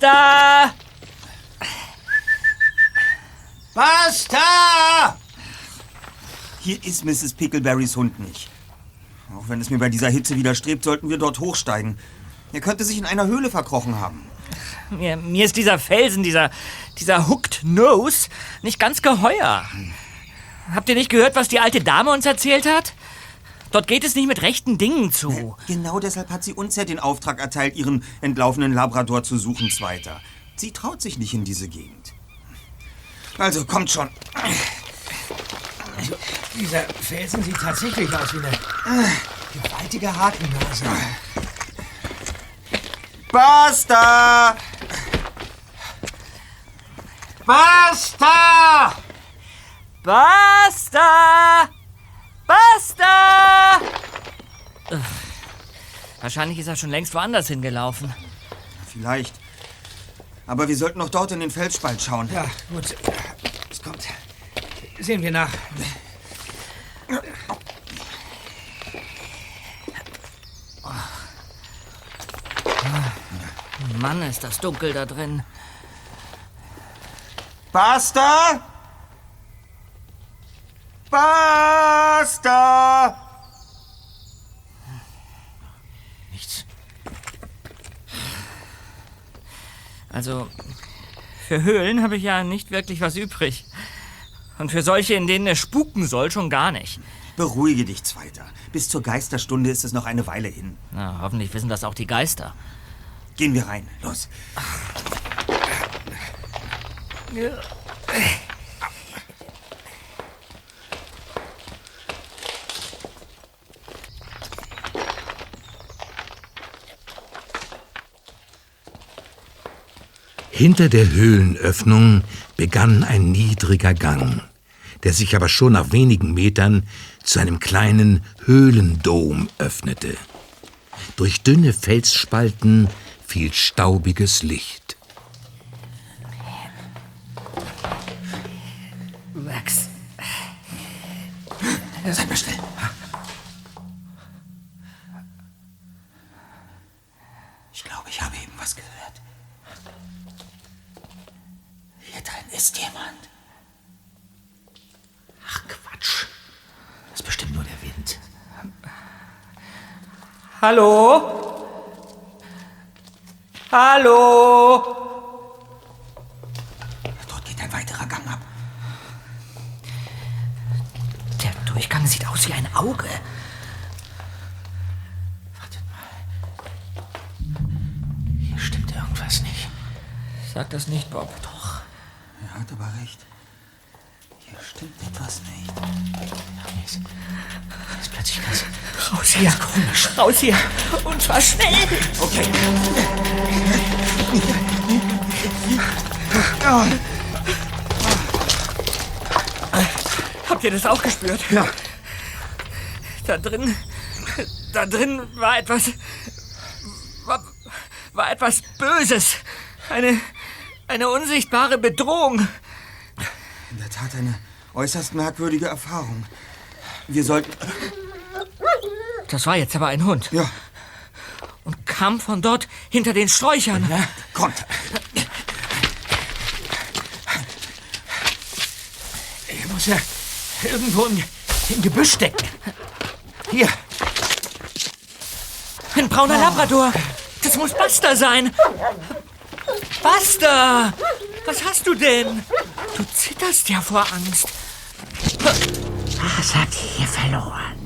Basta! Basta! Hier ist Mrs. Pickleberrys Hund nicht. Auch wenn es mir bei dieser Hitze widerstrebt, sollten wir dort hochsteigen. Er könnte sich in einer Höhle verkrochen haben. Mir, mir ist dieser Felsen, dieser, dieser Hooked Nose, nicht ganz geheuer. Habt ihr nicht gehört, was die alte Dame uns erzählt hat? Dort geht es nicht mit rechten Dingen zu. Genau deshalb hat sie uns ja den Auftrag erteilt, ihren entlaufenen Labrador zu suchen, Zweiter. Sie traut sich nicht in diese Gegend. Also, kommt schon. Also, dieser Felsen sieht tatsächlich aus wie eine gewaltige Hakennase. Basta! Basta! Basta! Basta! Ugh. Wahrscheinlich ist er schon längst woanders hingelaufen. Vielleicht. Aber wir sollten noch dort in den Felsspalt schauen. Ja, gut. Es kommt. Sehen wir nach. Mann, ist das dunkel da drin. Basta! Basta! Nichts. Also, für Höhlen habe ich ja nicht wirklich was übrig. Und für solche, in denen es spuken soll, schon gar nicht. Beruhige dich, Zweiter. Bis zur Geisterstunde ist es noch eine Weile hin. Na, hoffentlich wissen das auch die Geister. Gehen wir rein. Los. Hinter der Höhlenöffnung begann ein niedriger Gang, der sich aber schon nach wenigen Metern zu einem kleinen Höhlendom öffnete. Durch dünne Felsspalten fiel staubiges Licht. Max. Seid mal still. Ich glaube, ich habe eben was gehört. Hier drin ist jemand. Ach, Quatsch. Das ist bestimmt nur der Wind. Hallo? Hallo? Dort geht ein weiterer Gang ab. Der Durchgang sieht aus wie ein Auge. Wartet mal. Hier stimmt irgendwas nicht. Sag das nicht, Bob. Hier. Komisch. Raus hier. Und zwar schnell. Okay. Habt ihr das auch gespürt? Ja. Da drin. Da drin war etwas. War, war etwas Böses. Eine. Eine unsichtbare Bedrohung. In der Tat eine äußerst merkwürdige Erfahrung. Wir sollten. Das war jetzt aber ein Hund. Ja, Und kam von dort hinter den Sträuchern. kommt. Er muss ja irgendwo im, im Gebüsch stecken. Hier. Ein brauner Labrador. Das muss Buster sein. Buster! Was hast du denn? Du zitterst ja vor Angst. Was habt ihr hier verloren?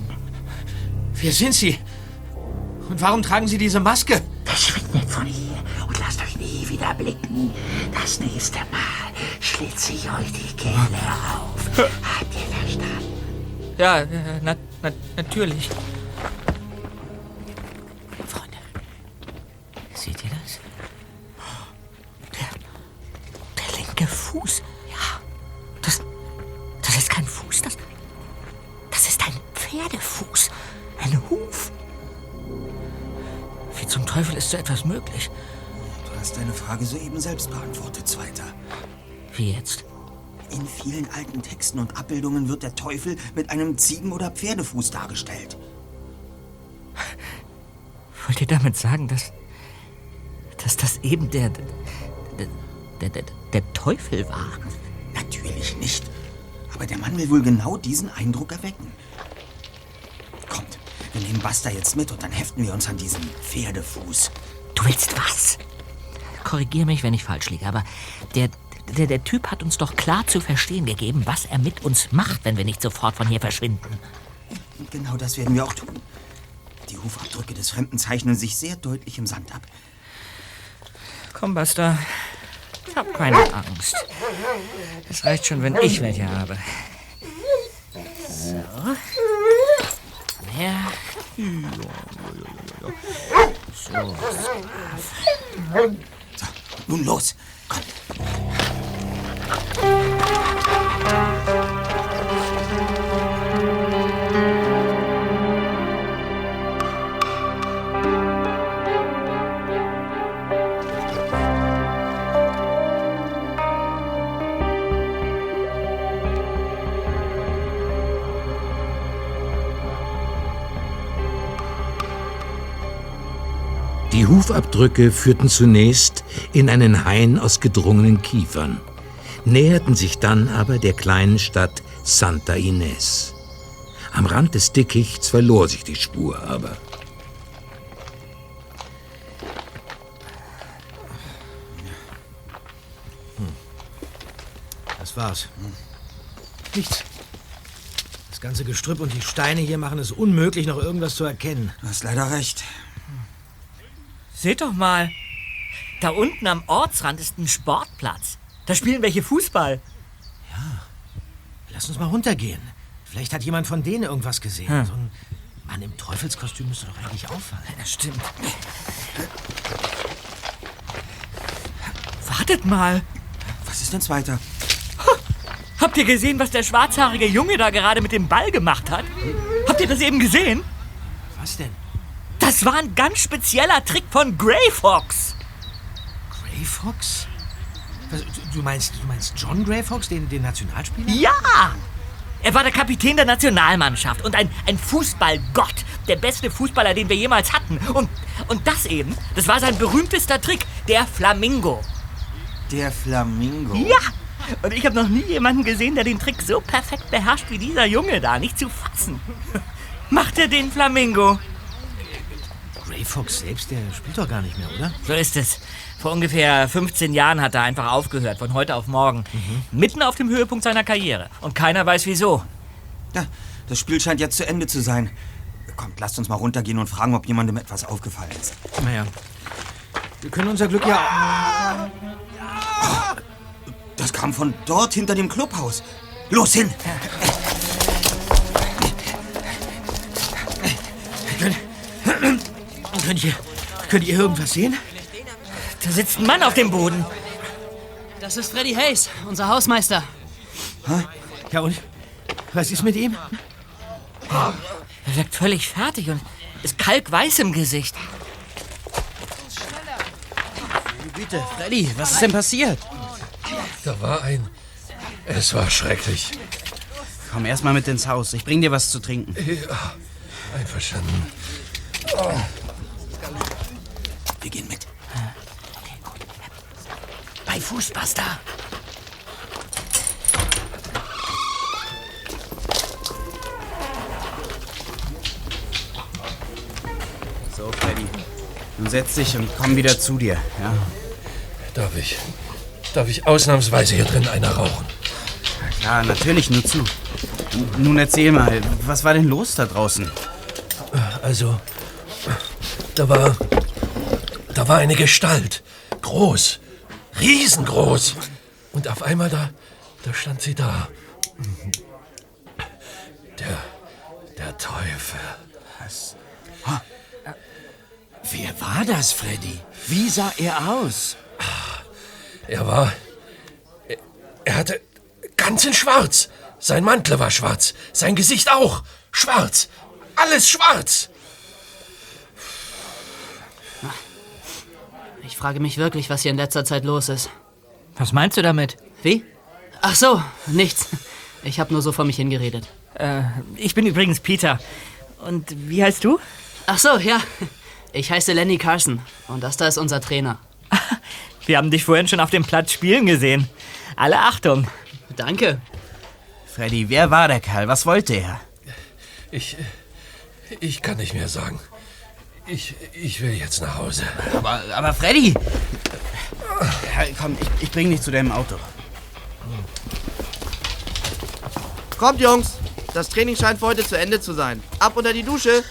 Wer sind Sie? Und warum tragen Sie diese Maske? Verschwindet von hier und lasst euch nie wieder blicken. Das nächste Mal schlitze ich euch die Kehle auf. Habt ihr verstanden? Ja, äh, na, na, natürlich. Freunde, seht ihr das? Der linke Fuß. Ja. Das. Das ist kein Fuß. Das. Das ist ein Pferdefuß. Ein Huf. Wie zum Teufel ist so etwas möglich? Du hast deine Frage soeben selbst beantwortet, Zweiter. Wie jetzt? In vielen alten Texten und Abbildungen wird der Teufel mit einem Ziegen- oder Pferdefuß dargestellt. Wollt ihr damit sagen, dass. dass das eben der. der, der, der Teufel war? Natürlich nicht. Aber der Mann will wohl genau diesen Eindruck erwecken. Kommt, wir nehmen Basta jetzt mit und dann heften wir uns an diesen Pferdefuß. Du willst was? Korrigier mich, wenn ich falsch liege, aber der, der, der Typ hat uns doch klar zu verstehen gegeben, was er mit uns macht, wenn wir nicht sofort von hier verschwinden. Genau das werden wir auch tun. Die Hufabdrücke des Fremden zeichnen sich sehr deutlich im Sand ab. Komm, Basta. Ich hab keine Angst. Es reicht schon, wenn ich welche habe. So. Her. So. So, nun los. Komm. Hufabdrücke führten zunächst in einen Hain aus gedrungenen Kiefern, näherten sich dann aber der kleinen Stadt Santa Ines. Am Rand des Dickichts verlor sich die Spur aber. Das war's. Nichts. Das ganze Gestrüpp und die Steine hier machen es unmöglich, noch irgendwas zu erkennen. Du hast leider recht. Seht doch mal. Da unten am Ortsrand ist ein Sportplatz. Da spielen welche Fußball. Lass uns mal runtergehen. Vielleicht hat jemand von denen irgendwas gesehen. So ein Mann im Teufelskostüm müsste doch eigentlich auffallen. Ja, stimmt. Wartet mal. Was ist denn weiter? Habt ihr gesehen, was der schwarzhaarige Junge da gerade mit dem Ball gemacht hat? Habt ihr das eben gesehen? Was denn? Das war ein ganz spezieller Trick von Grey Fox. Grey Fox? Du meinst, du meinst John Grey Fox, den, den Nationalspieler? Ja! Er war der Kapitän der Nationalmannschaft und ein, ein Fußballgott. Der beste Fußballer, den wir jemals hatten. Und, und das eben, das war sein berühmtester Trick, der Flamingo. Der Flamingo. Ja! Und ich habe noch nie jemanden gesehen, der den Trick so perfekt beherrscht wie dieser Junge da. Nicht zu fassen. Macht er den Flamingo? Grey Fox selbst, der spielt doch gar nicht mehr, oder? So ist es. Vor ungefähr 15 Jahren hat er einfach aufgehört, von heute auf morgen. Mitten auf dem Höhepunkt seiner Karriere. Und keiner weiß wieso. Ja, das Spiel scheint jetzt zu Ende zu sein. Kommt, lasst uns mal runtergehen und fragen, ob jemandem etwas aufgefallen ist. Naja. Wir können unser Glück ja. Das kam von dort hinter dem Clubhaus. Los hin! Könnt ihr, könnt ihr irgendwas sehen? Da sitzt ein Mann auf dem Boden. Das ist Freddy Hayes, unser Hausmeister. Ja, und? Was ist mit ihm? Er wirkt völlig fertig und ist kalkweiß im Gesicht. Bitte, Freddy, was ist denn passiert? Da war ein. Es war schrecklich. Komm erst mal mit ins Haus. Ich bring dir was zu trinken. Ja, einverstanden. Wir gehen mit. Bei Fußbuster. So, Freddy. Nun setz dich und komm wieder zu dir. Ja. Darf ich. Darf ich ausnahmsweise hier drin einer rauchen? Ja, natürlich, nur zu. Nun erzähl mal, was war denn los da draußen? Also, da war. Da war eine Gestalt. Groß. Riesengroß. Und auf einmal da. Da stand sie da. Der. Der Teufel. Wer war das, Freddy? Wie sah er aus? Er war. er- Er hatte ganz in Schwarz. Sein Mantel war schwarz. Sein Gesicht auch. Schwarz. Alles schwarz. Ich frage mich wirklich, was hier in letzter Zeit los ist. Was meinst du damit? Wie? Ach so, nichts. Ich habe nur so vor mich hingeredet. Äh, ich bin übrigens Peter. Und wie heißt du? Ach so, ja. Ich heiße Lenny Carson und das da ist unser Trainer. Wir haben dich vorhin schon auf dem Platz spielen gesehen. Alle Achtung. Danke. Freddy, wer war der Kerl? Was wollte er? Ich. Ich kann nicht mehr sagen. Ich, ich will jetzt nach Hause. Aber, aber Freddy! Ja, komm, ich, ich bring dich zu deinem Auto. Kommt, Jungs. Das Training scheint für heute zu Ende zu sein. Ab unter die Dusche.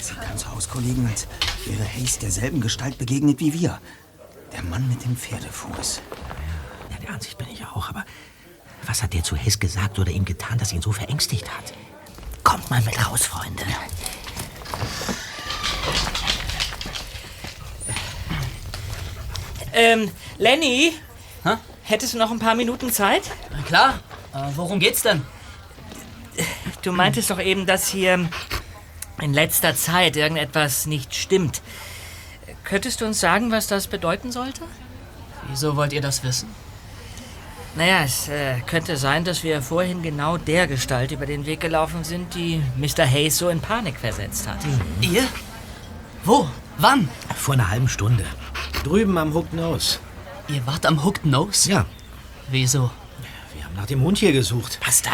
Sieht ganz so aus, Kollegen, als wäre Hayes derselben Gestalt begegnet wie wir. Der Mann mit dem Pferdefuß. Ja, der Ansicht bin ich auch, aber was hat der zu Hess gesagt oder ihm getan, das ihn so verängstigt hat? Kommt mal mit raus, Freunde. Ähm, Lenny? Hä? Hättest du noch ein paar Minuten Zeit? Na klar. Äh, worum geht's denn? Du meintest doch eben, dass hier in letzter Zeit irgendetwas nicht stimmt. Könntest du uns sagen, was das bedeuten sollte? Wieso wollt ihr das wissen? Naja, es äh, könnte sein, dass wir vorhin genau der Gestalt über den Weg gelaufen sind, die Mr. Hayes so in Panik versetzt hat. Ihr? Wo? Wann? Vor einer halben Stunde. Drüben am Hooked Nose. Ihr wart am Hooked Nose? Ja, Wieso? wir haben nach dem Hund hier gesucht. Was da?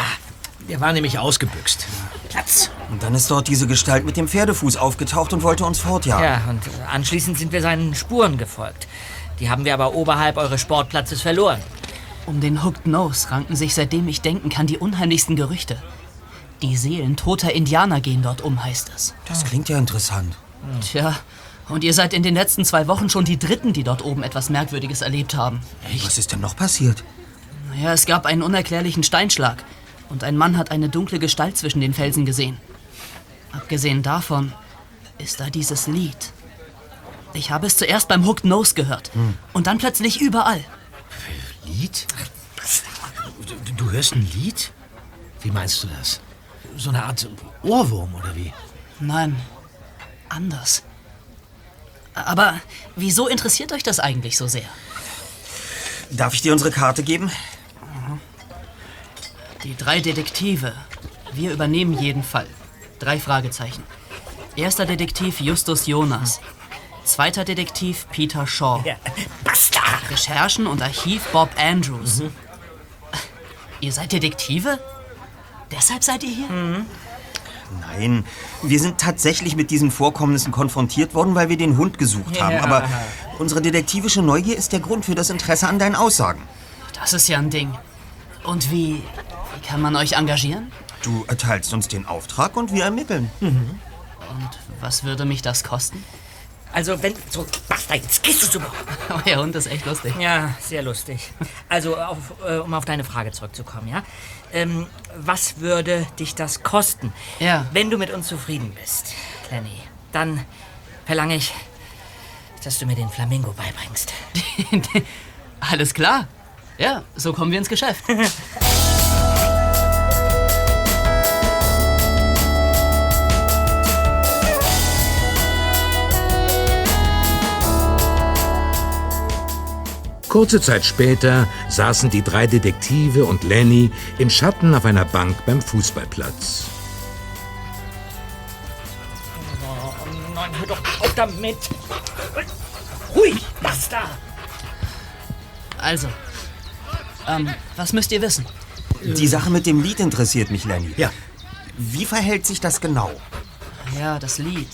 Der war nämlich ausgebüxt. Platz. Und dann ist dort diese Gestalt mit dem Pferdefuß aufgetaucht und wollte uns fortjagen. Ja, und äh, anschließend sind wir seinen Spuren gefolgt. Die haben wir aber oberhalb eures Sportplatzes verloren. Um den Hooked Nose ranken sich, seitdem ich denken kann, die unheimlichsten Gerüchte. Die Seelen toter Indianer gehen dort um, heißt es. Das klingt ja interessant. Tja, und ihr seid in den letzten zwei Wochen schon die Dritten, die dort oben etwas Merkwürdiges erlebt haben. Was ist denn noch passiert? Naja, es gab einen unerklärlichen Steinschlag. Und ein Mann hat eine dunkle Gestalt zwischen den Felsen gesehen. Abgesehen davon ist da dieses Lied. Ich habe es zuerst beim Hooked Nose gehört. Und dann plötzlich überall. Lied? Du, du hörst ein Lied? Wie meinst du das? So eine Art Ohrwurm oder wie? Nein, anders. Aber wieso interessiert euch das eigentlich so sehr? Darf ich dir unsere Karte geben? Die drei Detektive. Wir übernehmen jeden Fall. Drei Fragezeichen. Erster Detektiv Justus Jonas. Zweiter Detektiv Peter Shaw. Basta! Recherchen und Archiv Bob Andrews. Ihr seid Detektive? Deshalb seid ihr hier? Nein, wir sind tatsächlich mit diesen Vorkommnissen konfrontiert worden, weil wir den Hund gesucht haben. Ja. Aber unsere detektivische Neugier ist der Grund für das Interesse an deinen Aussagen. Das ist ja ein Ding. Und wie, wie kann man euch engagieren? Du erteilst uns den Auftrag und wir ermitteln. Und was würde mich das kosten? Also, wenn. So, basta, jetzt gehst du zu. Euer Hund ist echt lustig. Ja, sehr lustig. Also, auf, äh, um auf deine Frage zurückzukommen, ja? Ähm, was würde dich das kosten? Ja. Wenn du mit uns zufrieden bist, Lenny, dann verlange ich, dass du mir den Flamingo beibringst. Alles klar. Ja, so kommen wir ins Geschäft. Kurze Zeit später saßen die drei Detektive und Lenny im Schatten auf einer Bank beim Fußballplatz. Oh nein, hör doch auf damit! Ruhig, basta! Also, ähm, was müsst ihr wissen? Die Sache mit dem Lied interessiert mich, Lenny. Ja. Wie verhält sich das genau? Ja, das Lied.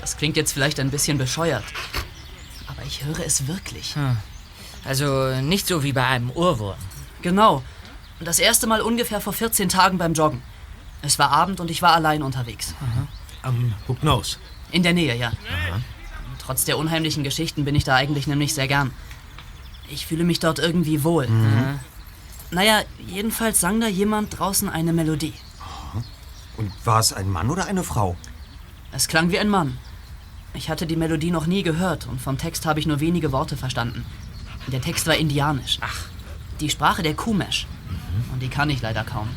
Das klingt jetzt vielleicht ein bisschen bescheuert. Ich höre es wirklich. Also, nicht so wie bei einem Ohrwurm. Genau. Das erste Mal ungefähr vor 14 Tagen beim Joggen. Es war Abend und ich war allein unterwegs. Am Hooked Nose. In der Nähe, ja. Trotz der unheimlichen Geschichten bin ich da eigentlich nämlich sehr gern. Ich fühle mich dort irgendwie wohl. Naja, jedenfalls sang da jemand draußen eine Melodie. Und war es ein Mann oder eine Frau? Es klang wie ein Mann. Ich hatte die Melodie noch nie gehört und vom Text habe ich nur wenige Worte verstanden. Der Text war indianisch. Ach. Die Sprache der Kumesh. Und die kann ich leider kaum.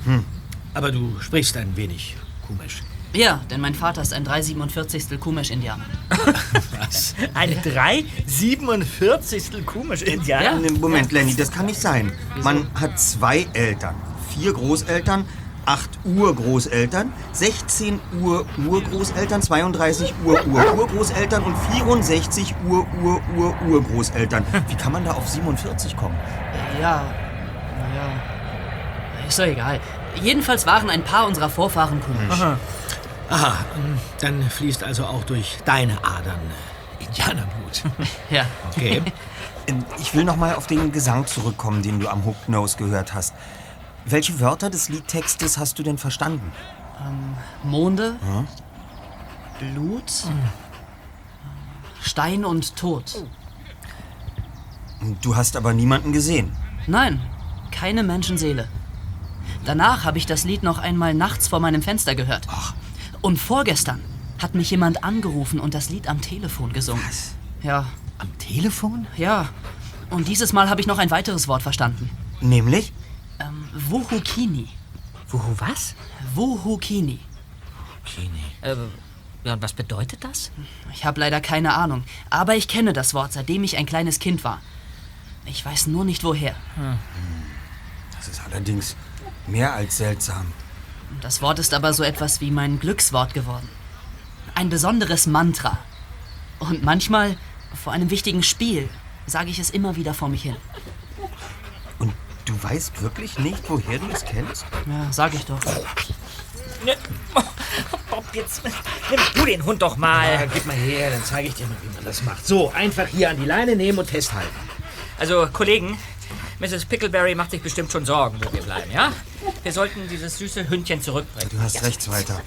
Aber du sprichst ein wenig komisch. Ja, denn mein Vater ist ein 347. Kumesh-Indianer. Was? Ein 3 47. komisch Indianer. Ja. Moment, Lenny, das kann nicht sein. Man hat zwei Eltern, vier Großeltern, 8 Urgroßeltern, 16 Ur Urgroßeltern, 32 Ur Ur Urgroßeltern und 64 Ur Ur Ur Urgroßeltern. Wie kann man da auf 47 kommen? Ja, naja. Ist doch egal. Jedenfalls waren ein paar unserer Vorfahren komisch. Aha, ähm, dann fließt also auch durch deine Adern äh, Indianerblut. Ja. Okay. Ähm, Ich will noch mal auf den Gesang zurückkommen, den du am Hooked Nose gehört hast. Welche Wörter des Liedtextes hast du denn verstanden? Monde, Blut, Stein und Tod. Du hast aber niemanden gesehen. Nein, keine Menschenseele. Danach habe ich das Lied noch einmal nachts vor meinem Fenster gehört. Und vorgestern hat mich jemand angerufen und das Lied am Telefon gesungen. Was? Ja, Am Telefon? ja. Und dieses Mal habe ich noch ein weiteres Wort verstanden. Nämlich? Wuhukini. Wuhu, was? Wuhukini. Äh, ja, und was bedeutet das? Ich habe leider keine Ahnung, aber ich kenne das Wort, seitdem ich ein kleines Kind war. Ich weiß nur nicht woher. Das ist allerdings mehr als seltsam. Das Wort ist aber so etwas wie mein Glückswort geworden. Ein besonderes Mantra. Und manchmal, vor einem wichtigen Spiel, sage ich es immer wieder vor mich hin. Du weißt wirklich nicht, woher du es kennst? Ja, sag ich doch. Ne, Bob, jetzt nimm du den Hund doch Ja, mal. gib mal her, dann zeige ich dir mal, wie man das macht. So, einfach hier an die Leine nehmen und festhalten. Also, Kollegen, Mrs. Pickleberry macht sich bestimmt schon Sorgen, wo wir bleiben, ja? Wir sollten dieses süße Hündchen zurückbringen. Du hast recht, weiter.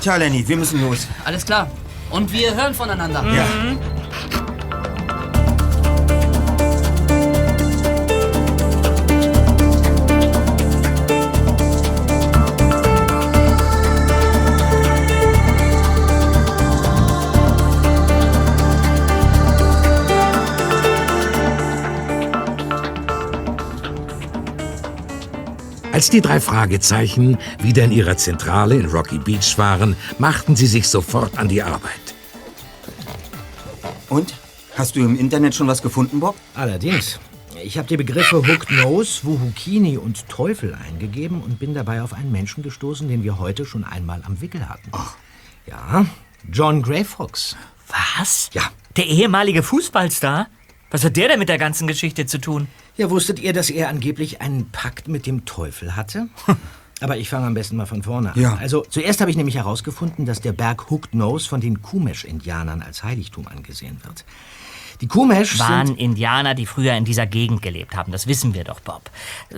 Tja, Lenny, wir müssen los. Alles klar. Und wir hören voneinander. Ja. Als die drei Fragezeichen wieder in ihrer Zentrale in Rocky Beach waren, machten sie sich sofort an die Arbeit. Und? Hast du im Internet schon was gefunden, Bob? Allerdings. Ich habe die Begriffe Hooked Nose, Wuhukini und Teufel eingegeben und bin dabei auf einen Menschen gestoßen, den wir heute schon einmal am Wickel hatten. Ja, John Gray Fox. Was? Ja. Der ehemalige Fußballstar? Was hat der denn mit der ganzen Geschichte zu tun? Ja, wusstet ihr, dass er angeblich einen Pakt mit dem Teufel hatte? Aber ich fange am besten mal von vorne an. Ja. Also, zuerst habe ich nämlich herausgefunden, dass der Berg Hooked Nose von den Kumesh-Indianern als Heiligtum angesehen wird. Die Kumesh Waren sind... Indianer, die früher in dieser Gegend gelebt haben. Das wissen wir doch, Bob.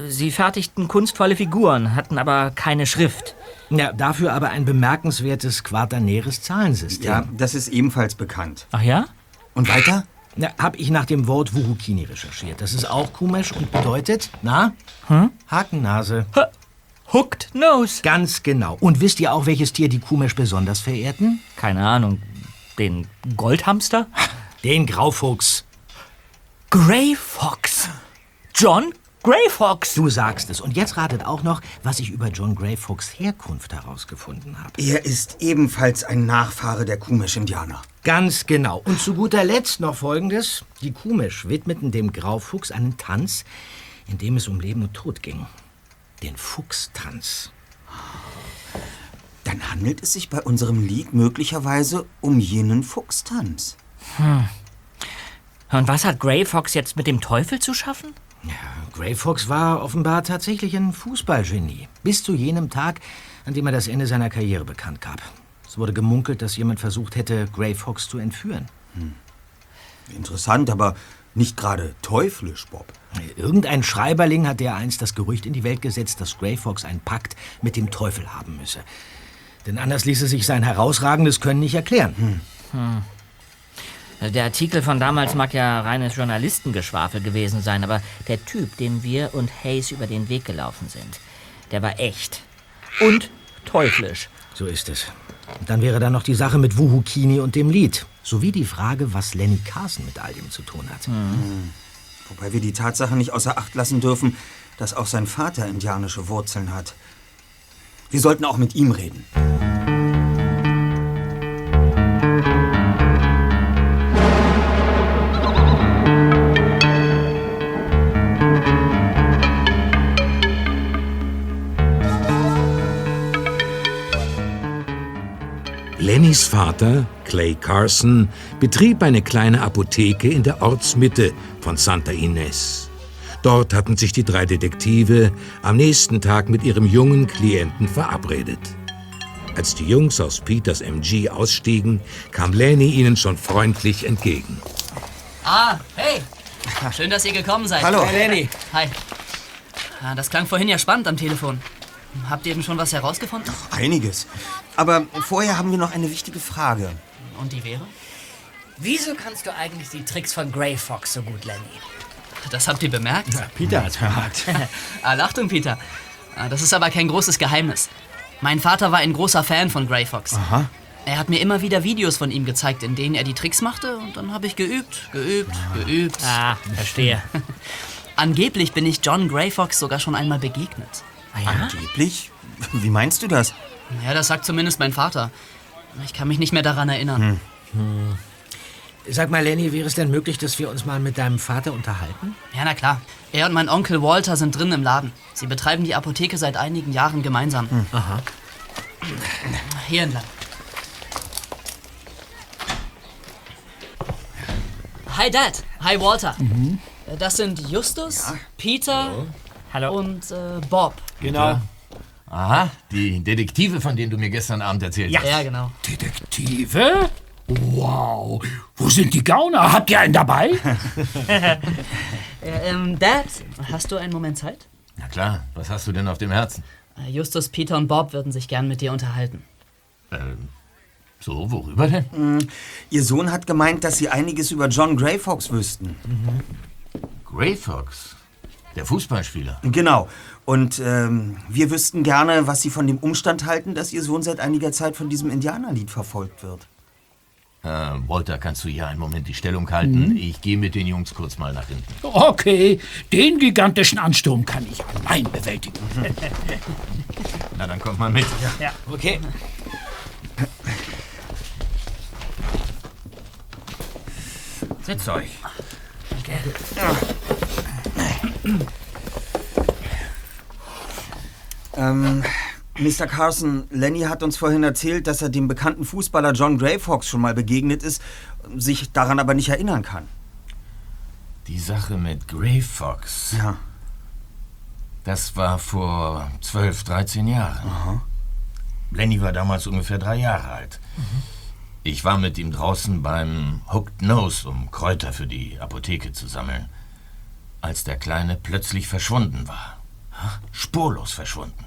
Sie fertigten kunstvolle Figuren, hatten aber keine Schrift. Ja, dafür aber ein bemerkenswertes quaternäres Zahlensystem. Ja, das ist ebenfalls bekannt. Ach ja? Und weiter? Na, hab ich nach dem Wort Wuhukini recherchiert. Das ist auch Kumesh und bedeutet, na? Hakennase. H Hooked Nose. Ganz genau. Und wisst ihr auch, welches Tier die Kumesh besonders verehrten? Keine Ahnung. Den Goldhamster? Den Graufuchs. Grey Fox. John Grey Fox. Du sagst es. Und jetzt ratet auch noch, was ich über John Gray Fox Herkunft herausgefunden habe. Er ist ebenfalls ein Nachfahre der Kumisch-Indianer. Ganz genau. Und zu guter Letzt noch Folgendes. Die Kumesh widmeten dem Graufuchs einen Tanz, in dem es um Leben und Tod ging. Den Fuchstanz. Dann handelt es sich bei unserem Lied möglicherweise um jenen Fuchstanz. Und was hat Grey Fox jetzt mit dem Teufel zu schaffen? Gray Fox war offenbar tatsächlich ein Fußballgenie. Bis zu jenem Tag, an dem er das Ende seiner Karriere bekannt gab. Es wurde gemunkelt, dass jemand versucht hätte, Gray Fox zu entführen. Interessant, aber nicht gerade teuflisch, Bob. Irgendein Schreiberling hat dereinst das Gerücht in die Welt gesetzt, dass Gray Fox einen Pakt mit dem Teufel haben müsse. Denn anders ließe sich sein herausragendes Können nicht erklären. Der Artikel von damals mag ja reines Journalistengeschwafel gewesen sein, aber der Typ, dem wir und Hayes über den Weg gelaufen sind, der war echt. Und teuflisch. So ist es. Und dann wäre da noch die Sache mit Wuhukini und dem Lied. Sowie die Frage, was Lenny Carson mit all dem zu tun hat. Wobei wir die Tatsache nicht außer Acht lassen dürfen, dass auch sein Vater indianische Wurzeln hat. Wir sollten auch mit ihm reden. Lennys Vater, Clay Carson, betrieb eine kleine Apotheke in der Ortsmitte von Santa Ines. Dort hatten sich die drei Detektive am nächsten Tag mit ihrem jungen Klienten verabredet. Als die Jungs aus Peters MG ausstiegen, kam Lenny ihnen schon freundlich entgegen. Ah, hey. Schön, dass ihr gekommen seid. Hallo. Hi, Lenny. Hi. Ah, Das klang vorhin ja spannend am Telefon. Habt ihr denn schon was herausgefunden? Einiges. Aber vorher haben wir noch eine wichtige Frage. Und die wäre? Wieso kannst du eigentlich die Tricks von Grey Fox so gut, Lenny? Das habt ihr bemerkt? Peter hat's bemerkt. ah, Achtung, Peter. Ah, Das ist aber kein großes Geheimnis. Mein Vater war ein großer Fan von Grey Fox. Aha. Er hat mir immer wieder Videos von ihm gezeigt, in denen er die Tricks machte und dann habe ich geübt, geübt, geübt. Ah, verstehe. Angeblich bin ich John Grey Fox sogar schon einmal begegnet. Angeblich? Wie meinst du das? Ja, das sagt zumindest mein Vater. Ich kann mich nicht mehr daran erinnern. Sag mal, Lenny, wäre es denn möglich, dass wir uns mal mit deinem Vater unterhalten? Ja, na klar. Er und mein Onkel Walter sind drin im Laden. Sie betreiben die Apotheke seit einigen Jahren gemeinsam. Aha. Hier entlang. Hi Dad. Hi Walter. Äh, Das sind Justus, Peter Hallo. und äh, Bob. Genau. Aha, die Detektive, von denen du mir gestern Abend erzählt hast. Ja, genau. Detektive? Wow. Wo sind die Gauner? Habt ihr einen dabei? Äh, ähm, Dad, hast du einen Moment Zeit? Na klar, was hast du denn auf dem Herzen? Äh, Justus, Peter und Bob würden sich gern mit dir unterhalten. Ähm, so, worüber denn? Hm, Ihr Sohn hat gemeint, dass Sie einiges über John Grey Fox wüssten. Grey Fox, der Fußballspieler. Genau. Und ähm, wir wüssten gerne, was Sie von dem Umstand halten, dass Ihr Sohn seit einiger Zeit von diesem Indianerlied verfolgt wird. Äh, Walter, kannst du hier einen Moment die Stellung halten? Ich gehe mit den Jungs kurz mal nach hinten. Okay, den gigantischen Ansturm kann ich allein bewältigen. Na, dann kommt mal mit. Okay. Setzt euch. Ähm, Mr. Carson, Lenny hat uns vorhin erzählt, dass er dem bekannten Fußballer John Grey Fox schon mal begegnet ist, sich daran aber nicht erinnern kann. Die Sache mit Grey Fox, Ja. das war vor 12, 13 Jahren. Lenny war damals ungefähr drei Jahre alt. Ich war mit ihm draußen beim Hooked Nose, um Kräuter für die Apotheke zu sammeln, als der Kleine plötzlich verschwunden war. Spurlos verschwunden.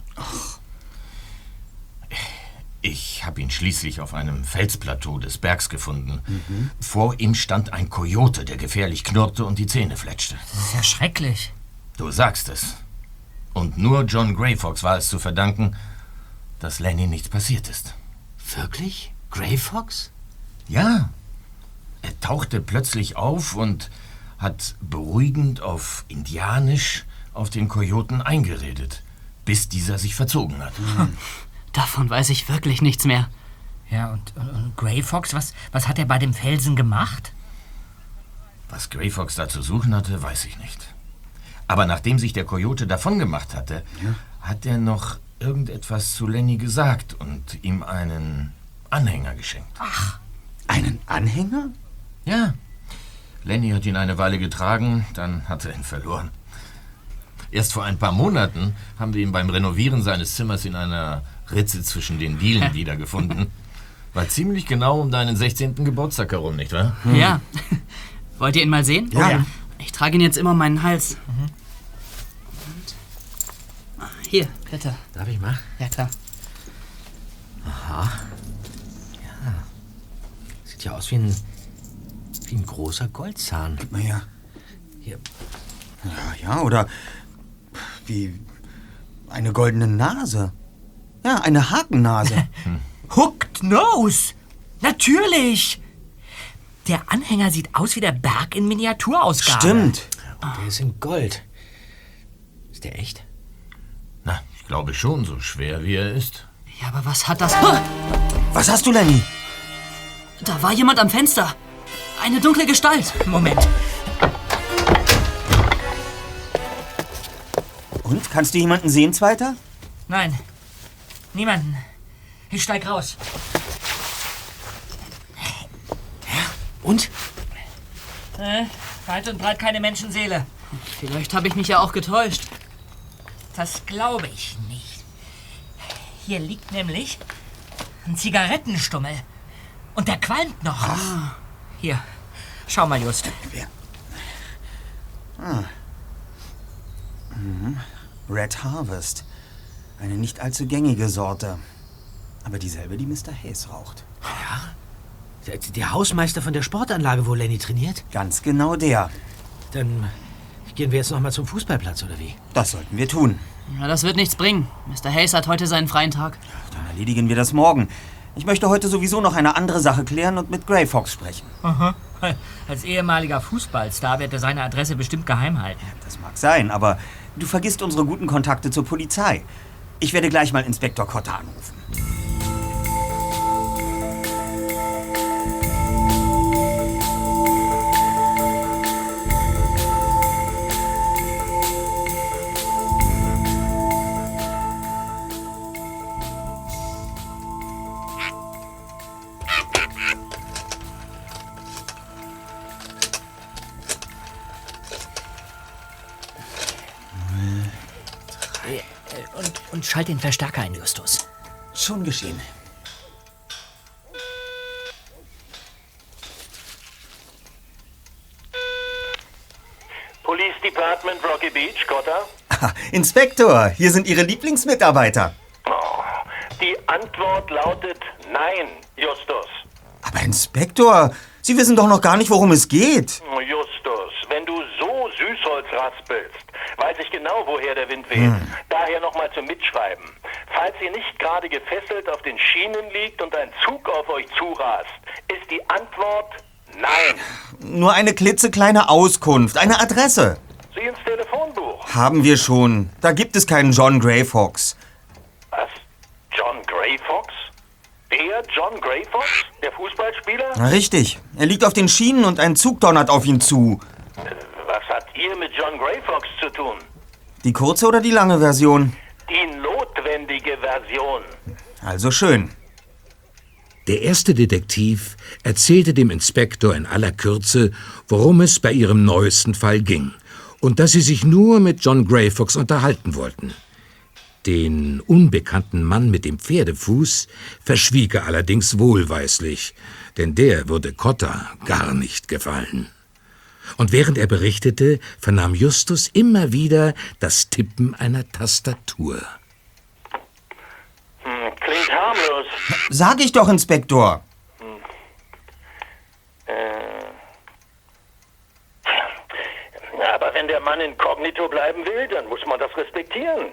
Ich habe ihn schließlich auf einem Felsplateau des Bergs gefunden. Vor ihm stand ein Kojote, der gefährlich knurrte und die Zähne fletschte. Das ist ja schrecklich. Du sagst es. Und nur John Grey Fox war es zu verdanken, dass Lenny nichts passiert ist. Wirklich? Grey Fox? Ja. Er tauchte plötzlich auf und hat beruhigend auf Indianisch auf den Kojoten eingeredet, bis dieser sich verzogen hat. Davon weiß ich wirklich nichts mehr. Ja, und, und, und Grey Fox, was, was hat er bei dem Felsen gemacht? Was Grey Fox da zu suchen hatte, weiß ich nicht. Aber nachdem sich der Kojote davongemacht hatte, hat er noch irgendetwas zu Lenny gesagt und ihm einen Anhänger geschenkt. Einen Anhänger? Ja. Lenny hat ihn eine Weile getragen, dann hat er ihn verloren. Erst vor ein paar Monaten haben wir ihn beim Renovieren seines Zimmers in einer Ritze zwischen den Dielen wiedergefunden. War ziemlich genau um deinen 16. Geburtstag herum, nicht wahr? Ja. Wollt ihr ihn mal sehen? Ja. Ja. Ich trage ihn jetzt immer um meinen Hals. Und Ah, hier, Peter. Darf ich mal? Ja, klar. Sieht ja aus wie ein, wie ein großer Goldzahn. Gib mal her. Hier. Ja, ja, oder wie eine goldene Nase. Ja, eine Hakennase. Hooked Nose! Natürlich! Der Anhänger sieht aus wie der Berg in Miniaturausgabe. Stimmt. Der ist in Gold. Ist der echt? Na, ich glaube schon, so schwer wie er ist. Ja, aber was hat das... Ah, Was hast du, Lenny? Da war jemand am Fenster. Eine dunkle Gestalt. Moment. Und? Kannst du jemanden sehen, Zweiter? Nein. Niemanden. Ich steig raus. Und? Äh, weit und breit keine Menschenseele. Vielleicht habe ich mich ja auch getäuscht. Das glaube ich nicht. Hier liegt nämlich ein Zigarettenstummel. Und der qualmt noch. Hier, schau mal, Just. Red Harvest. Eine nicht allzu gängige Sorte. Aber dieselbe, die Mr. Hayes raucht. Der, der Hausmeister von der Sportanlage, wo Lenny trainiert? Ganz genau der. Dann gehen wir jetzt noch mal zum Fußballplatz, oder wie? Das sollten wir tun. Ja, das wird nichts bringen. Mr. Hayes hat heute seinen freien Tag. Dann erledigen wir das morgen. Ich möchte heute sowieso noch eine andere Sache klären und mit Grey Fox sprechen. Als ehemaliger Fußballstar wird er seine Adresse bestimmt geheim halten. Das mag sein, aber du vergisst unsere guten Kontakte zur Polizei. Ich werde gleich mal Inspektor Cotta anrufen. Schalt den Verstärker ein, Justus. Schon geschehen. Police Department Rocky Beach, Cotta? Ah, Inspektor, hier sind Ihre Lieblingsmitarbeiter. Oh, die Antwort lautet nein, Justus. Aber Inspektor, Sie wissen doch noch gar nicht, worum es geht. Justus, wenn du so Süßholz raspelst, weiß ich genau, woher der Wind weht. Daher nochmal zum Mitschreiben. Falls ihr nicht gerade gefesselt auf den Schienen liegt und ein Zug auf euch zurast, ist die Antwort nein. Nur eine klitzekleine Auskunft, eine Adresse. Sieh ins Telefonbuch. Haben wir schon. Da gibt es keinen John Grey Fox. Was? John Grey Fox? Der John Grey Fox? Der Fußballspieler? Richtig. Er liegt auf den Schienen und ein Zug donnert auf ihn zu. Was habt ihr mit John Grey Fox zu tun? Die kurze oder die lange Version? Die notwendige Version. Also schön. Der erste Detektiv erzählte dem Inspektor in aller Kürze, worum es bei ihrem neuesten Fall ging und dass sie sich nur mit John Greyfox unterhalten wollten. Den unbekannten Mann mit dem Pferdefuß verschwieg er allerdings wohlweislich, denn der würde Cotta gar nicht gefallen. Und während er berichtete, vernahm Justus immer wieder das Tippen einer Tastatur. Hm, klingt harmlos. Sag ich doch, Inspektor. Aber wenn der Mann inkognito bleiben will, dann muss man das respektieren.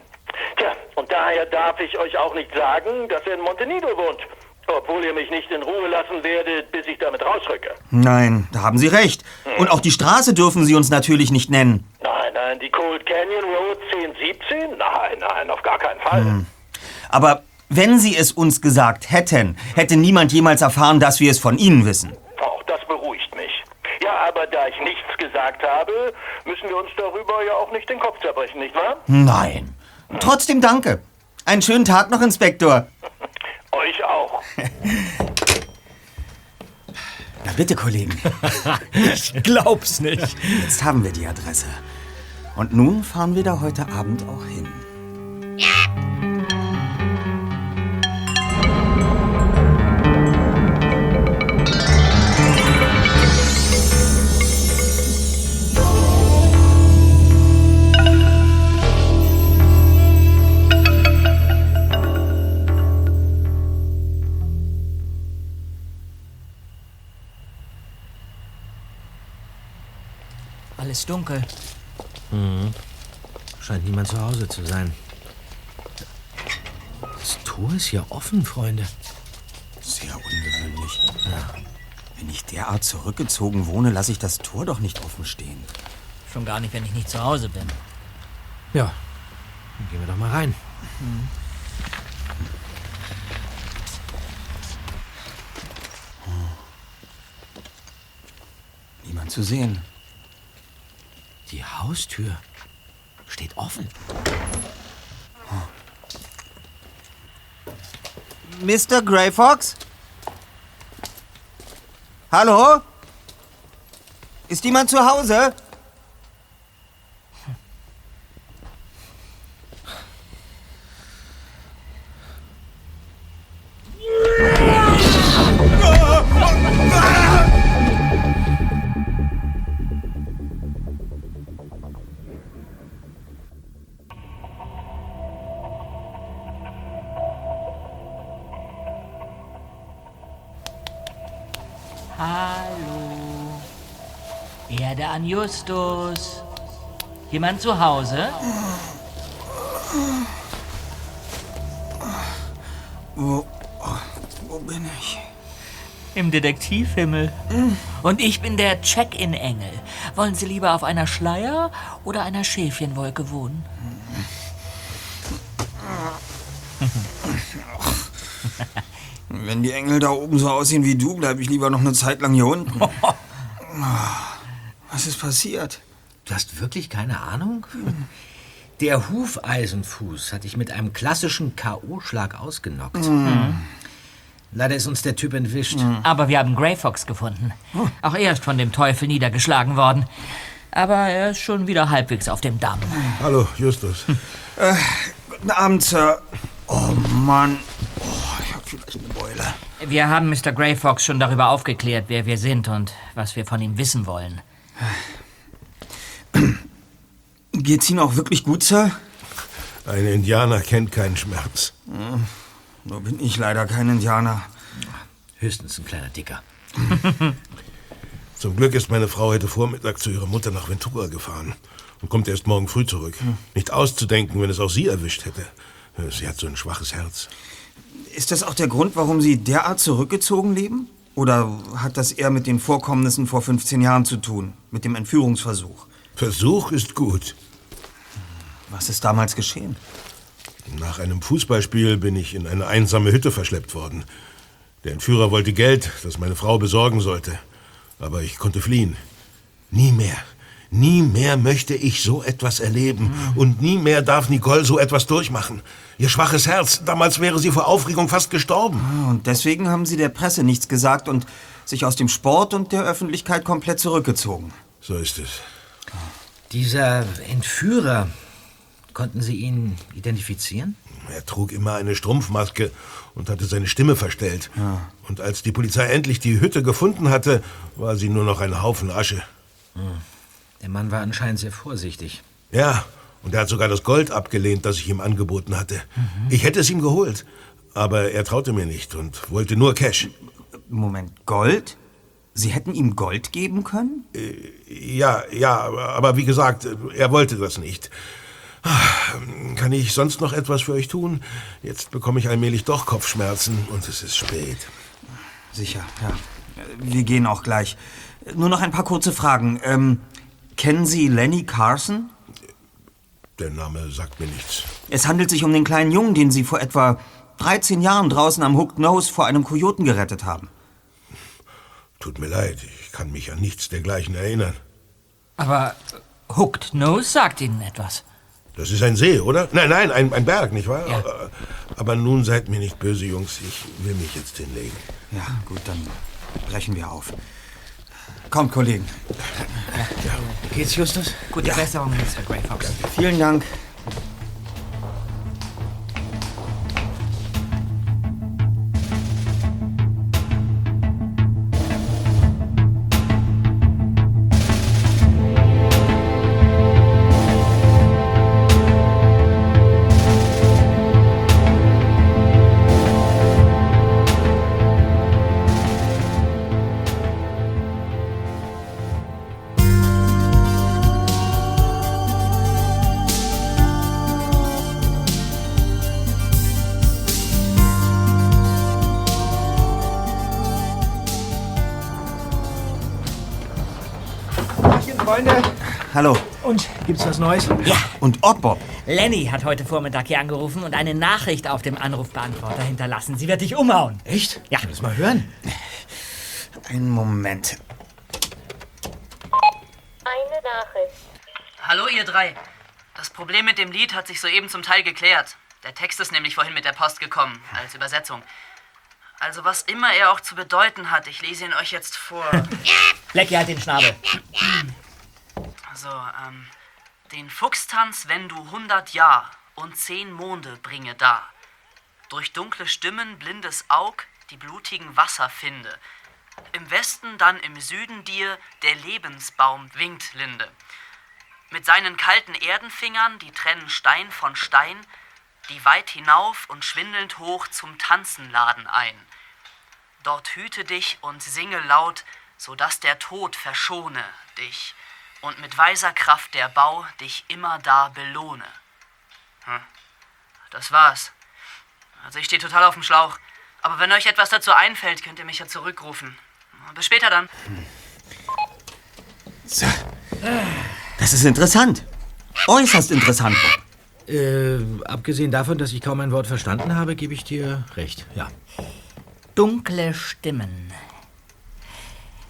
Tja, und daher darf ich euch auch nicht sagen, dass er in Montenegro wohnt. Obwohl ihr mich nicht in Ruhe lassen werdet, bis ich damit rausrücke. Nein, da haben Sie recht. Und auch die Straße dürfen Sie uns natürlich nicht nennen. Nein, nein, die Cold Canyon Road 1017? Nein, nein, auf gar keinen Fall. Aber wenn Sie es uns gesagt hätten, hätte niemand jemals erfahren, dass wir es von Ihnen wissen. Auch das beruhigt mich. Ja, aber da ich nichts gesagt habe, müssen wir uns darüber ja auch nicht den Kopf zerbrechen, nicht wahr? Nein. Trotzdem danke. Einen schönen Tag noch, Inspektor. Euch auch. Na bitte, Kollegen. Ich glaub's nicht. Jetzt haben wir die Adresse. Und nun fahren wir da heute Abend auch hin. Alles dunkel. Scheint niemand zu Hause zu sein. Das Tor ist hier offen, Freunde. Sehr ungewöhnlich. Wenn ich derart zurückgezogen wohne, lasse ich das Tor doch nicht offen stehen. Schon gar nicht, wenn ich nicht zu Hause bin. Ja, dann gehen wir doch mal rein. Niemand zu sehen. Die Haustür steht offen. Mr. Grey Fox? Hallo? Ist jemand zu Hause? An Justus. Jemand zu Hause? Wo, wo bin ich? Im Detektivhimmel. Und ich bin der Check-in-Engel. Wollen Sie lieber auf einer Schleier oder einer Schäfchenwolke wohnen? Wenn die Engel da oben so aussehen wie du, bleibe ich lieber noch eine Zeit lang hier unten. Was ist passiert? Du hast wirklich keine Ahnung? Der Hufeisenfuß hat dich mit einem klassischen K.O.-Schlag ausgenockt. Mhm. Leider ist uns der Typ entwischt. Aber wir haben Grey Fox gefunden. Auch er ist von dem Teufel niedergeschlagen worden. Aber er ist schon wieder halbwegs auf dem Damm. Hallo, Justus. Äh, guten Abend, Sir. Oh Mann. Oh, ich hab vielleicht eine Beule. Wir haben Mr. Grey Fox schon darüber aufgeklärt, wer wir sind und was wir von ihm wissen wollen. Geht's Ihnen auch wirklich gut, Sir? Ein Indianer kennt keinen Schmerz. Hm, Nur bin ich leider kein Indianer. Höchstens ein kleiner Dicker. Zum Glück ist meine Frau heute Vormittag zu ihrer Mutter nach Ventura gefahren und kommt erst morgen früh zurück. Nicht auszudenken, wenn es auch sie erwischt hätte. Sie hat so ein schwaches Herz. Ist das auch der Grund, warum Sie derart zurückgezogen leben? Oder hat das eher mit den Vorkommnissen vor 15 Jahren zu tun? Mit dem Entführungsversuch? Versuch ist gut. Was ist damals geschehen? Nach einem Fußballspiel bin ich in eine einsame Hütte verschleppt worden. Der Entführer wollte Geld, das meine Frau besorgen sollte. Aber ich konnte fliehen. Nie mehr. Nie mehr möchte ich so etwas erleben. Und nie mehr darf Nicole so etwas durchmachen. Ihr schwaches Herz, damals wäre sie vor Aufregung fast gestorben. Ah, Und deswegen haben Sie der Presse nichts gesagt und sich aus dem Sport und der Öffentlichkeit komplett zurückgezogen. So ist es. Dieser Entführer, konnten Sie ihn identifizieren? Er trug immer eine Strumpfmaske und hatte seine Stimme verstellt. Und als die Polizei endlich die Hütte gefunden hatte, war sie nur noch ein Haufen Asche. Hm. Der Mann war anscheinend sehr vorsichtig. Ja, und er hat sogar das Gold abgelehnt, das ich ihm angeboten hatte. Ich hätte es ihm geholt, aber er traute mir nicht und wollte nur Cash. Moment, Gold? Sie hätten ihm Gold geben können? Ja, ja, aber wie gesagt, er wollte das nicht. Kann ich sonst noch etwas für euch tun? Jetzt bekomme ich allmählich doch Kopfschmerzen und es ist spät. Sicher, ja. Wir gehen auch gleich. Nur noch ein paar kurze Fragen. Ähm, kennen Sie Lenny Carson? Der Name sagt mir nichts. Es handelt sich um den kleinen Jungen, den Sie vor etwa 13 Jahren draußen am Hooked Nose vor einem Kojoten gerettet haben. Tut mir leid, ich kann mich an nichts dergleichen erinnern. Aber Hooked Nose sagt Ihnen etwas. Das ist ein See, oder? Nein, nein, ein, ein Berg, nicht wahr? Aber, aber nun seid mir nicht böse, Jungs. Ich will mich jetzt hinlegen. Ja, gut, dann brechen wir auf. Kommt, Kollegen. Geht's, Justus? Gute Besserung, Mr. Grey Fox. Vielen Dank. Gibt's was Neues? Ja. Und Ottbob? Lenny hat heute Vormittag hier angerufen und eine Nachricht auf dem Anrufbeantworter hinterlassen. Sie wird dich umhauen. Echt? Ja. Lass mal hören. Einen Moment. Eine Nachricht. Hallo, ihr drei. Das Problem mit dem Lied hat sich soeben zum Teil geklärt. Der Text ist nämlich vorhin mit der Post gekommen, als Übersetzung. Also was immer er auch zu bedeuten hat, ich lese ihn euch jetzt vor. Leck ihr halt den Schnabel. Also, ähm, den Fuchstanz, wenn du hundert Jahr und zehn Monde bringe da. Durch dunkle Stimmen, blindes Aug, die blutigen Wasser finde. Im Westen, dann im Süden dir der Lebensbaum winkt Linde. Mit seinen kalten Erdenfingern, die trennen Stein von Stein, die weit hinauf und schwindelnd hoch zum Tanzen laden ein. Dort hüte dich und singe laut, so dass der Tod verschone dich und mit weiser Kraft der Bau dich immer da belohne. Hm. Das war's. Also ich stehe total auf dem Schlauch. Aber wenn euch etwas dazu einfällt, könnt ihr mich ja zurückrufen. Bis später dann. So. Das ist interessant. Äußerst interessant. Äh, abgesehen davon, dass ich kaum ein Wort verstanden habe, gebe ich dir recht. Ja. Dunkle Stimmen.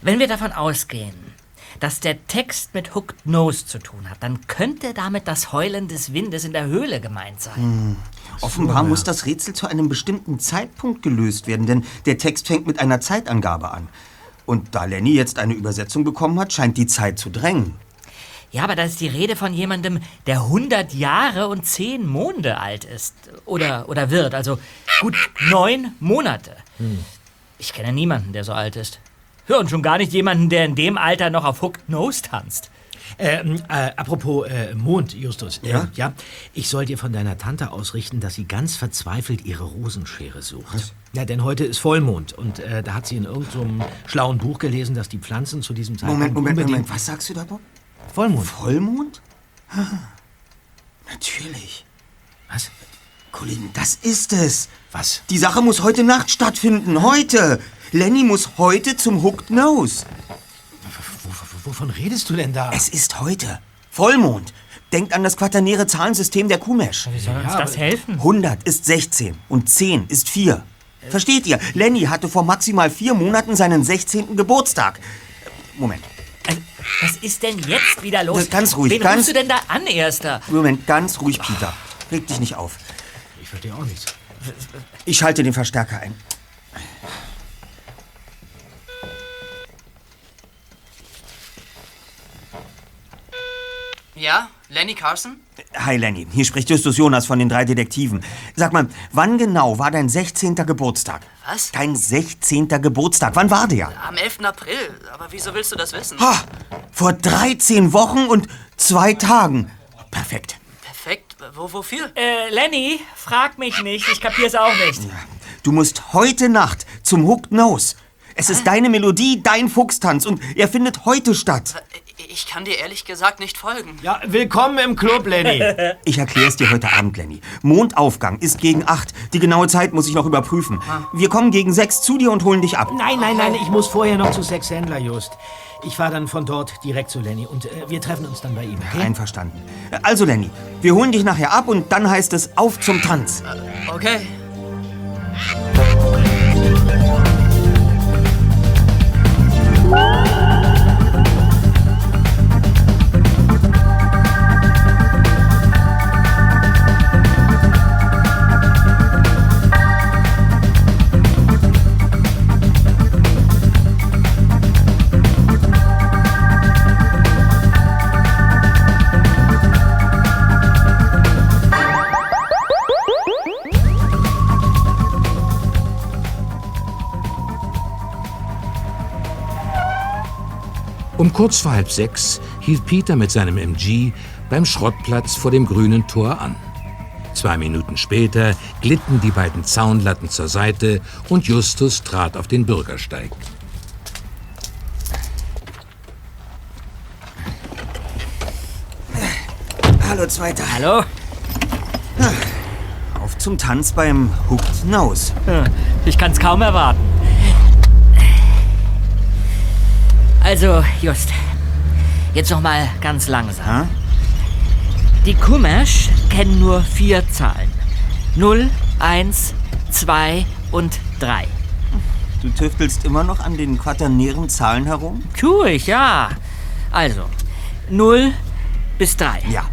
Wenn wir davon ausgehen, dass der Text mit Hooked Nose zu tun hat, dann könnte damit das Heulen des Windes in der Höhle gemeint sein. Hm. Offenbar muss das Rätsel zu einem bestimmten Zeitpunkt gelöst werden, denn der Text fängt mit einer Zeitangabe an. Und da Lenny jetzt eine Übersetzung bekommen hat, scheint die Zeit zu drängen. Ja, aber da ist die Rede von jemandem, der 100 Jahre und 10 Monde alt ist. Oder, oder wird, also gut neun Monate. Ich kenne niemanden, der so alt ist. Ja, und schon gar nicht jemanden, der in dem Alter noch auf Hooked Nose tanzt. Ähm, äh, apropos äh, Mond, Justus. Äh, Ja? ja. Ich soll dir von deiner Tante ausrichten, dass sie ganz verzweifelt ihre Rosenschere sucht. Was? Ja, denn heute ist Vollmond und äh, da hat sie in irgendeinem schlauen Buch gelesen, dass die Pflanzen zu diesem Zeitpunkt Moment, Moment, unbedingt... Moment. Was sagst du da, Bob? Vollmond. Vollmond? Ah, Natürlich. Was? Kollegen, das ist es. Was? Die Sache muss heute Nacht stattfinden. Heute. Lenny muss heute zum Hooked Nose. Wovon redest du denn da? Es ist heute. Vollmond. Denkt an das quaternäre Zahlensystem der Kumesh. Wie soll uns das helfen? 100 ist 16 und 10 ist 4. Versteht ihr? Lenny hatte vor maximal vier Monaten seinen 16. Geburtstag. Moment, Was ist denn jetzt wieder los? Ganz ruhig, Wen ganz- rufst du denn da an, Erster? Moment, ganz ruhig, Peter. Reg dich nicht auf. Ich verstehe auch nichts. Ich schalte den Verstärker ein. Ja, Lenny Carson? Hi Lenny, hier spricht Justus Jonas von den drei Detektiven. Sag mal, wann genau war dein 16. Geburtstag? Was? Dein 16. Geburtstag, wann war der? Am 11. April. Aber wieso willst du das wissen? Ha, vor 13 Wochen und zwei Tagen. Perfekt. Wo, wofür? Äh, Lenny, frag mich nicht. Ich kapier's auch nicht. Du musst heute Nacht zum Hooked Nose. Es ist deine Melodie, dein Fuchstanz und er findet heute statt. Ich kann dir ehrlich gesagt nicht folgen. Ja, willkommen im Club, Lenny. Ich erkläre es dir heute Abend, Lenny. Mondaufgang ist gegen 8. Die genaue Zeit muss ich noch überprüfen. Wir kommen gegen 6 zu dir und holen dich ab. Nein, nein, nein, ich muss vorher noch zu Sex Händler, Just. Ich fahre dann von dort direkt zu Lenny und äh, wir treffen uns dann bei ihm. Okay? Einverstanden. Also, Lenny, wir holen dich nachher ab und dann heißt es auf zum Tanz. Okay. Um kurz vor halb sechs hielt Peter mit seinem MG beim Schrottplatz vor dem grünen Tor an. Zwei Minuten später glitten die beiden Zaunlatten zur Seite und Justus trat auf den Bürgersteig. Hallo, Zweiter. Hallo? Auf zum Tanz beim Hooked Nose. Ich kann's kaum erwarten. Also, Just, jetzt noch mal ganz langsam. Die Kumesh kennen nur vier Zahlen. 0, 1, 2 und 3. Du tüftelst immer noch an den quaternären Zahlen herum? Tu ich, ja. Also, 0 bis 3. Ja.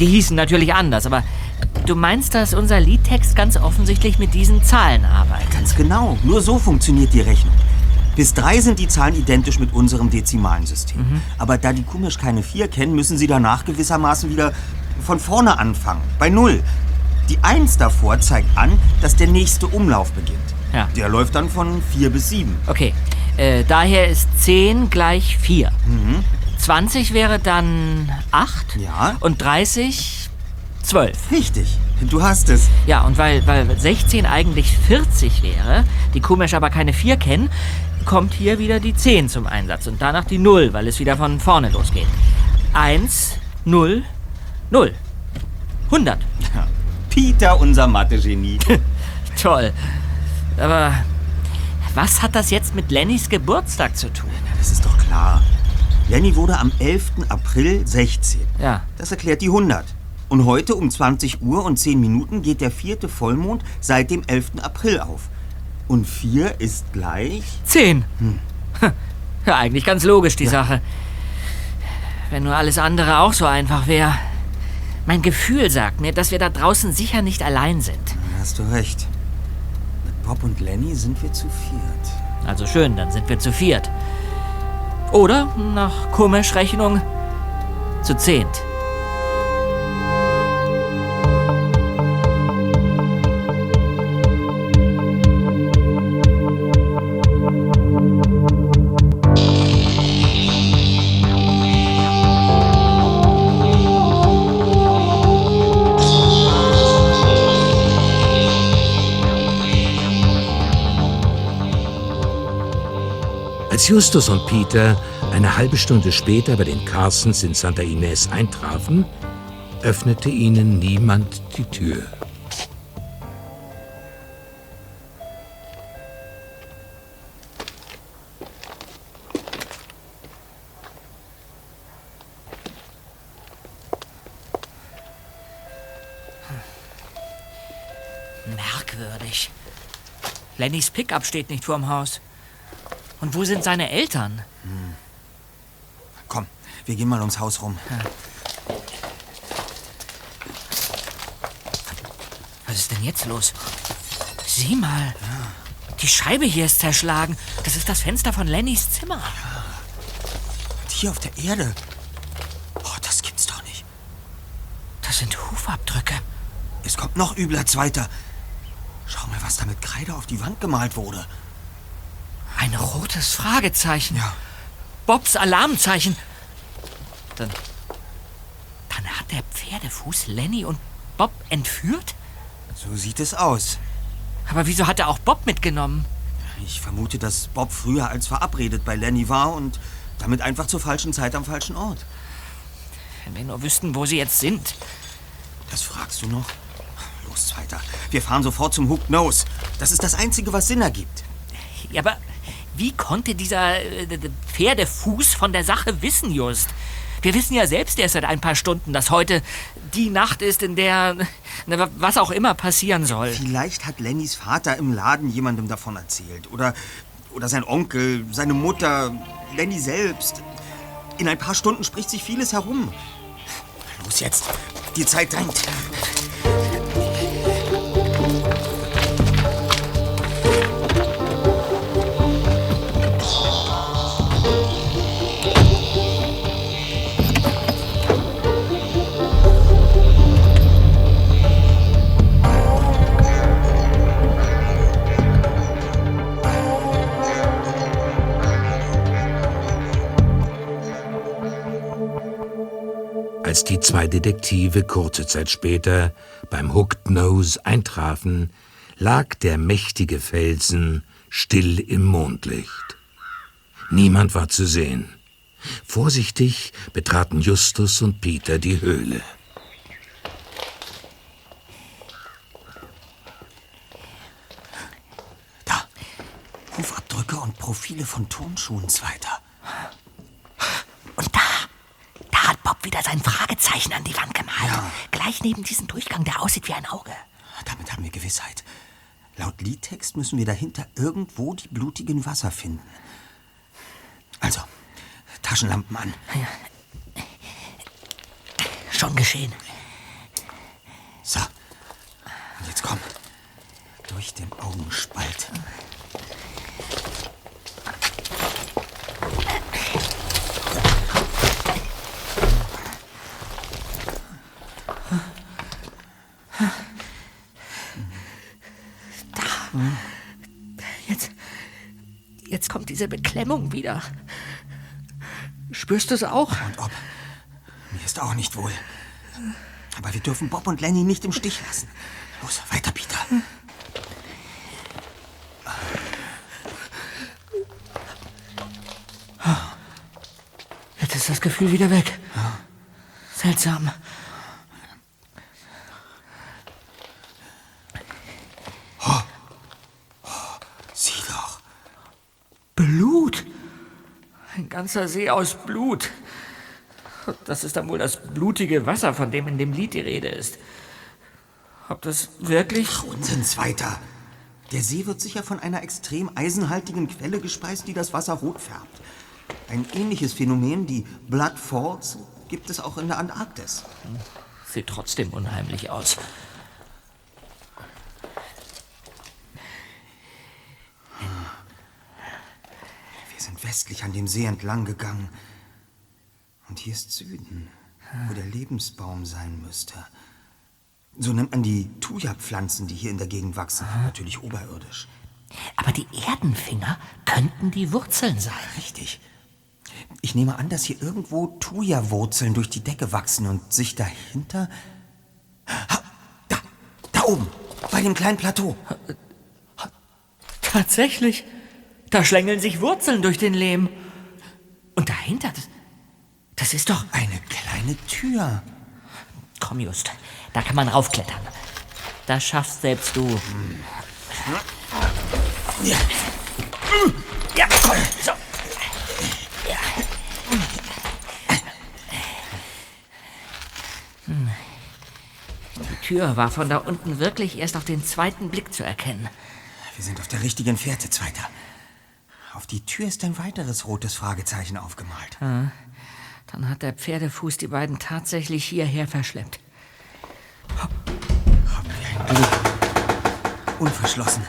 Die hießen natürlich anders, aber Du meinst, dass unser Liedtext ganz offensichtlich mit diesen Zahlen arbeitet? Ganz genau. Nur so funktioniert die Rechnung. Bis drei sind die Zahlen identisch mit unserem dezimalen System. Mhm. Aber da die Kumisch keine vier kennen, müssen sie danach gewissermaßen wieder von vorne anfangen. Bei null. Die Eins davor zeigt an, dass der nächste Umlauf beginnt. Ja. Der läuft dann von vier bis sieben. Okay, äh, daher ist 10 gleich 4. 20 wäre dann 8. Mhm. Ja. Und 30 12. Richtig, du hast es. Ja, und weil, weil 16 eigentlich 40 wäre, die Kumesch aber keine 4 kennen, kommt hier wieder die 10 zum Einsatz und danach die 0, weil es wieder von vorne losgeht. 1, 0, 0. 100. Peter, unser Mathe-Genie. Toll. Aber was hat das jetzt mit Lennys Geburtstag zu tun? Das ist doch klar. Lenny wurde am 11. April 16. Ja. Das erklärt die 100. Und heute um 20 Uhr und 10 Minuten geht der vierte Vollmond seit dem 11. April auf. Und 4 ist gleich... 10. Ja, eigentlich ganz logisch, die Sache. Wenn nur alles andere auch so einfach wäre. Mein Gefühl sagt mir, dass wir da draußen sicher nicht allein sind. Hast du recht. Mit Bob und Lenny sind wir zu viert. Also schön, dann sind wir zu viert. Oder, nach komisch Rechnung, zu zehnt. Als Justus und Peter eine halbe Stunde später bei den Carsons in Santa Ines eintrafen, öffnete ihnen niemand die Tür. Merkwürdig. Lennys Pickup steht nicht vorm Haus. Und wo sind seine Eltern? Komm, wir gehen mal ums Haus rum. Was ist denn jetzt los? Sieh mal. Die Scheibe hier ist zerschlagen. Das ist das Fenster von Lennys Zimmer. Und hier auf der Erde. Oh, das gibt's doch nicht. Das sind Hufabdrücke. Es kommt noch übler, Zweiter. Schau mal, was da mit Kreide auf die Wand gemalt wurde. Ein rotes Fragezeichen. Ja. Bobs Alarmzeichen. Dann. Dann hat der Pferdefuß Lenny und Bob entführt? So sieht es aus. Aber wieso hat er auch Bob mitgenommen? Ich vermute, dass Bob früher als verabredet bei Lenny war und damit einfach zur falschen Zeit am falschen Ort. Wenn wir nur wüssten, wo sie jetzt sind. Das fragst du noch? Los, Zweiter. Wir fahren sofort zum Hooked Nose. Das ist das Einzige, was Sinn ergibt. Ja, aber wie konnte dieser äh, Pferdefuß von der Sache wissen, Just? Wir wissen ja selbst erst seit ein paar Stunden, dass heute die Nacht ist, in der na, wa- was auch immer passieren soll. Vielleicht hat Lennys Vater im Laden jemandem davon erzählt. Oder, oder sein Onkel, seine Mutter, Lenny selbst. In ein paar Stunden spricht sich vieles herum. Los jetzt. Die Zeit drängt. Zwei Detektive kurze Zeit später beim Hooked Nose eintrafen, lag der mächtige Felsen still im Mondlicht. Niemand war zu sehen. Vorsichtig betraten Justus und Peter die Höhle. Da. Hufabdrücke und Profile von Turnschuhen, Zweiter. Und da, da sein Fragezeichen an die Wand gemalt. Gleich neben diesem Durchgang, der aussieht wie ein Auge. Damit haben wir Gewissheit. Laut Liedtext müssen wir dahinter irgendwo die blutigen Wasser finden. Also, Taschenlampen an. Schon geschehen. So, Jetzt komm. Durch den Augenspalt. Diese Beklemmung wieder. Spürst du es auch? Und ob. Mir ist auch nicht wohl. Aber wir dürfen Bob und Lenny nicht im Stich lassen. Los, weiter, Peter. Jetzt ist das Gefühl wieder weg. Seltsam. Sieh doch. Blut. Ein ganzer See aus Blut. Das ist dann wohl das blutige Wasser, von dem in dem Lied die Rede ist. Ob das wirklich. Ach, Unsinn, weiter. Der See wird sicher von einer extrem eisenhaltigen Quelle gespeist, die das Wasser rot färbt. Ein ähnliches Phänomen, die Blood Falls, gibt es auch in der Antarktis. Sieht trotzdem unheimlich aus. Wir sind westlich an dem See entlang gegangen. Und hier ist Süden, wo der Lebensbaum sein müsste. So nennt man die Thuja-Pflanzen, die hier in der Gegend wachsen. Natürlich oberirdisch. Aber die Erdenfinger könnten die Wurzeln sein. Richtig. Ich nehme an, dass hier irgendwo Thuja-Wurzeln durch die Decke wachsen und sich dahinter. Ha, Da, da oben, bei dem kleinen Plateau. Tatsächlich. Da schlängeln sich Wurzeln durch den Lehm. Und dahinter, das, das ist doch. Eine kleine Tür. Komm, Just. Da kann man raufklettern. Das schaffst selbst du. Ja. Komm. So. Ja. Hm. Die Tür war von da unten wirklich erst auf den zweiten Blick zu erkennen. Wir sind auf der richtigen Fährte, Zweiter. Auf die Tür ist ein weiteres rotes Fragezeichen aufgemalt. Ah, Dann hat der Pferdefuß die beiden tatsächlich hierher verschleppt. Unverschlossen.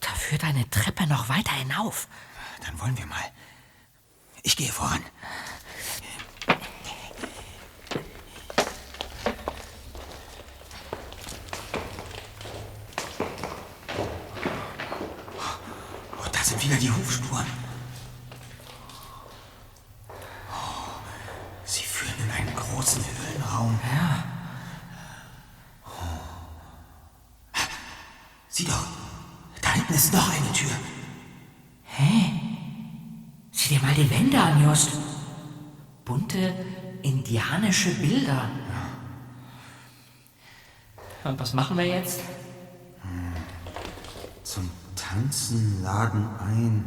Da führt eine Treppe noch weiter hinauf. Dann wollen wir mal. Ich gehe voran. Wieder die Hufspuren. Oh, sie führen in einen großen Höhlenraum. Ja. Sieh doch, da hinten ist noch eine Tür. Hä? Sieh dir mal die Wände an, Just. Bunte indianische Bilder. Und was machen wir jetzt? Zum Tanzen laden ein.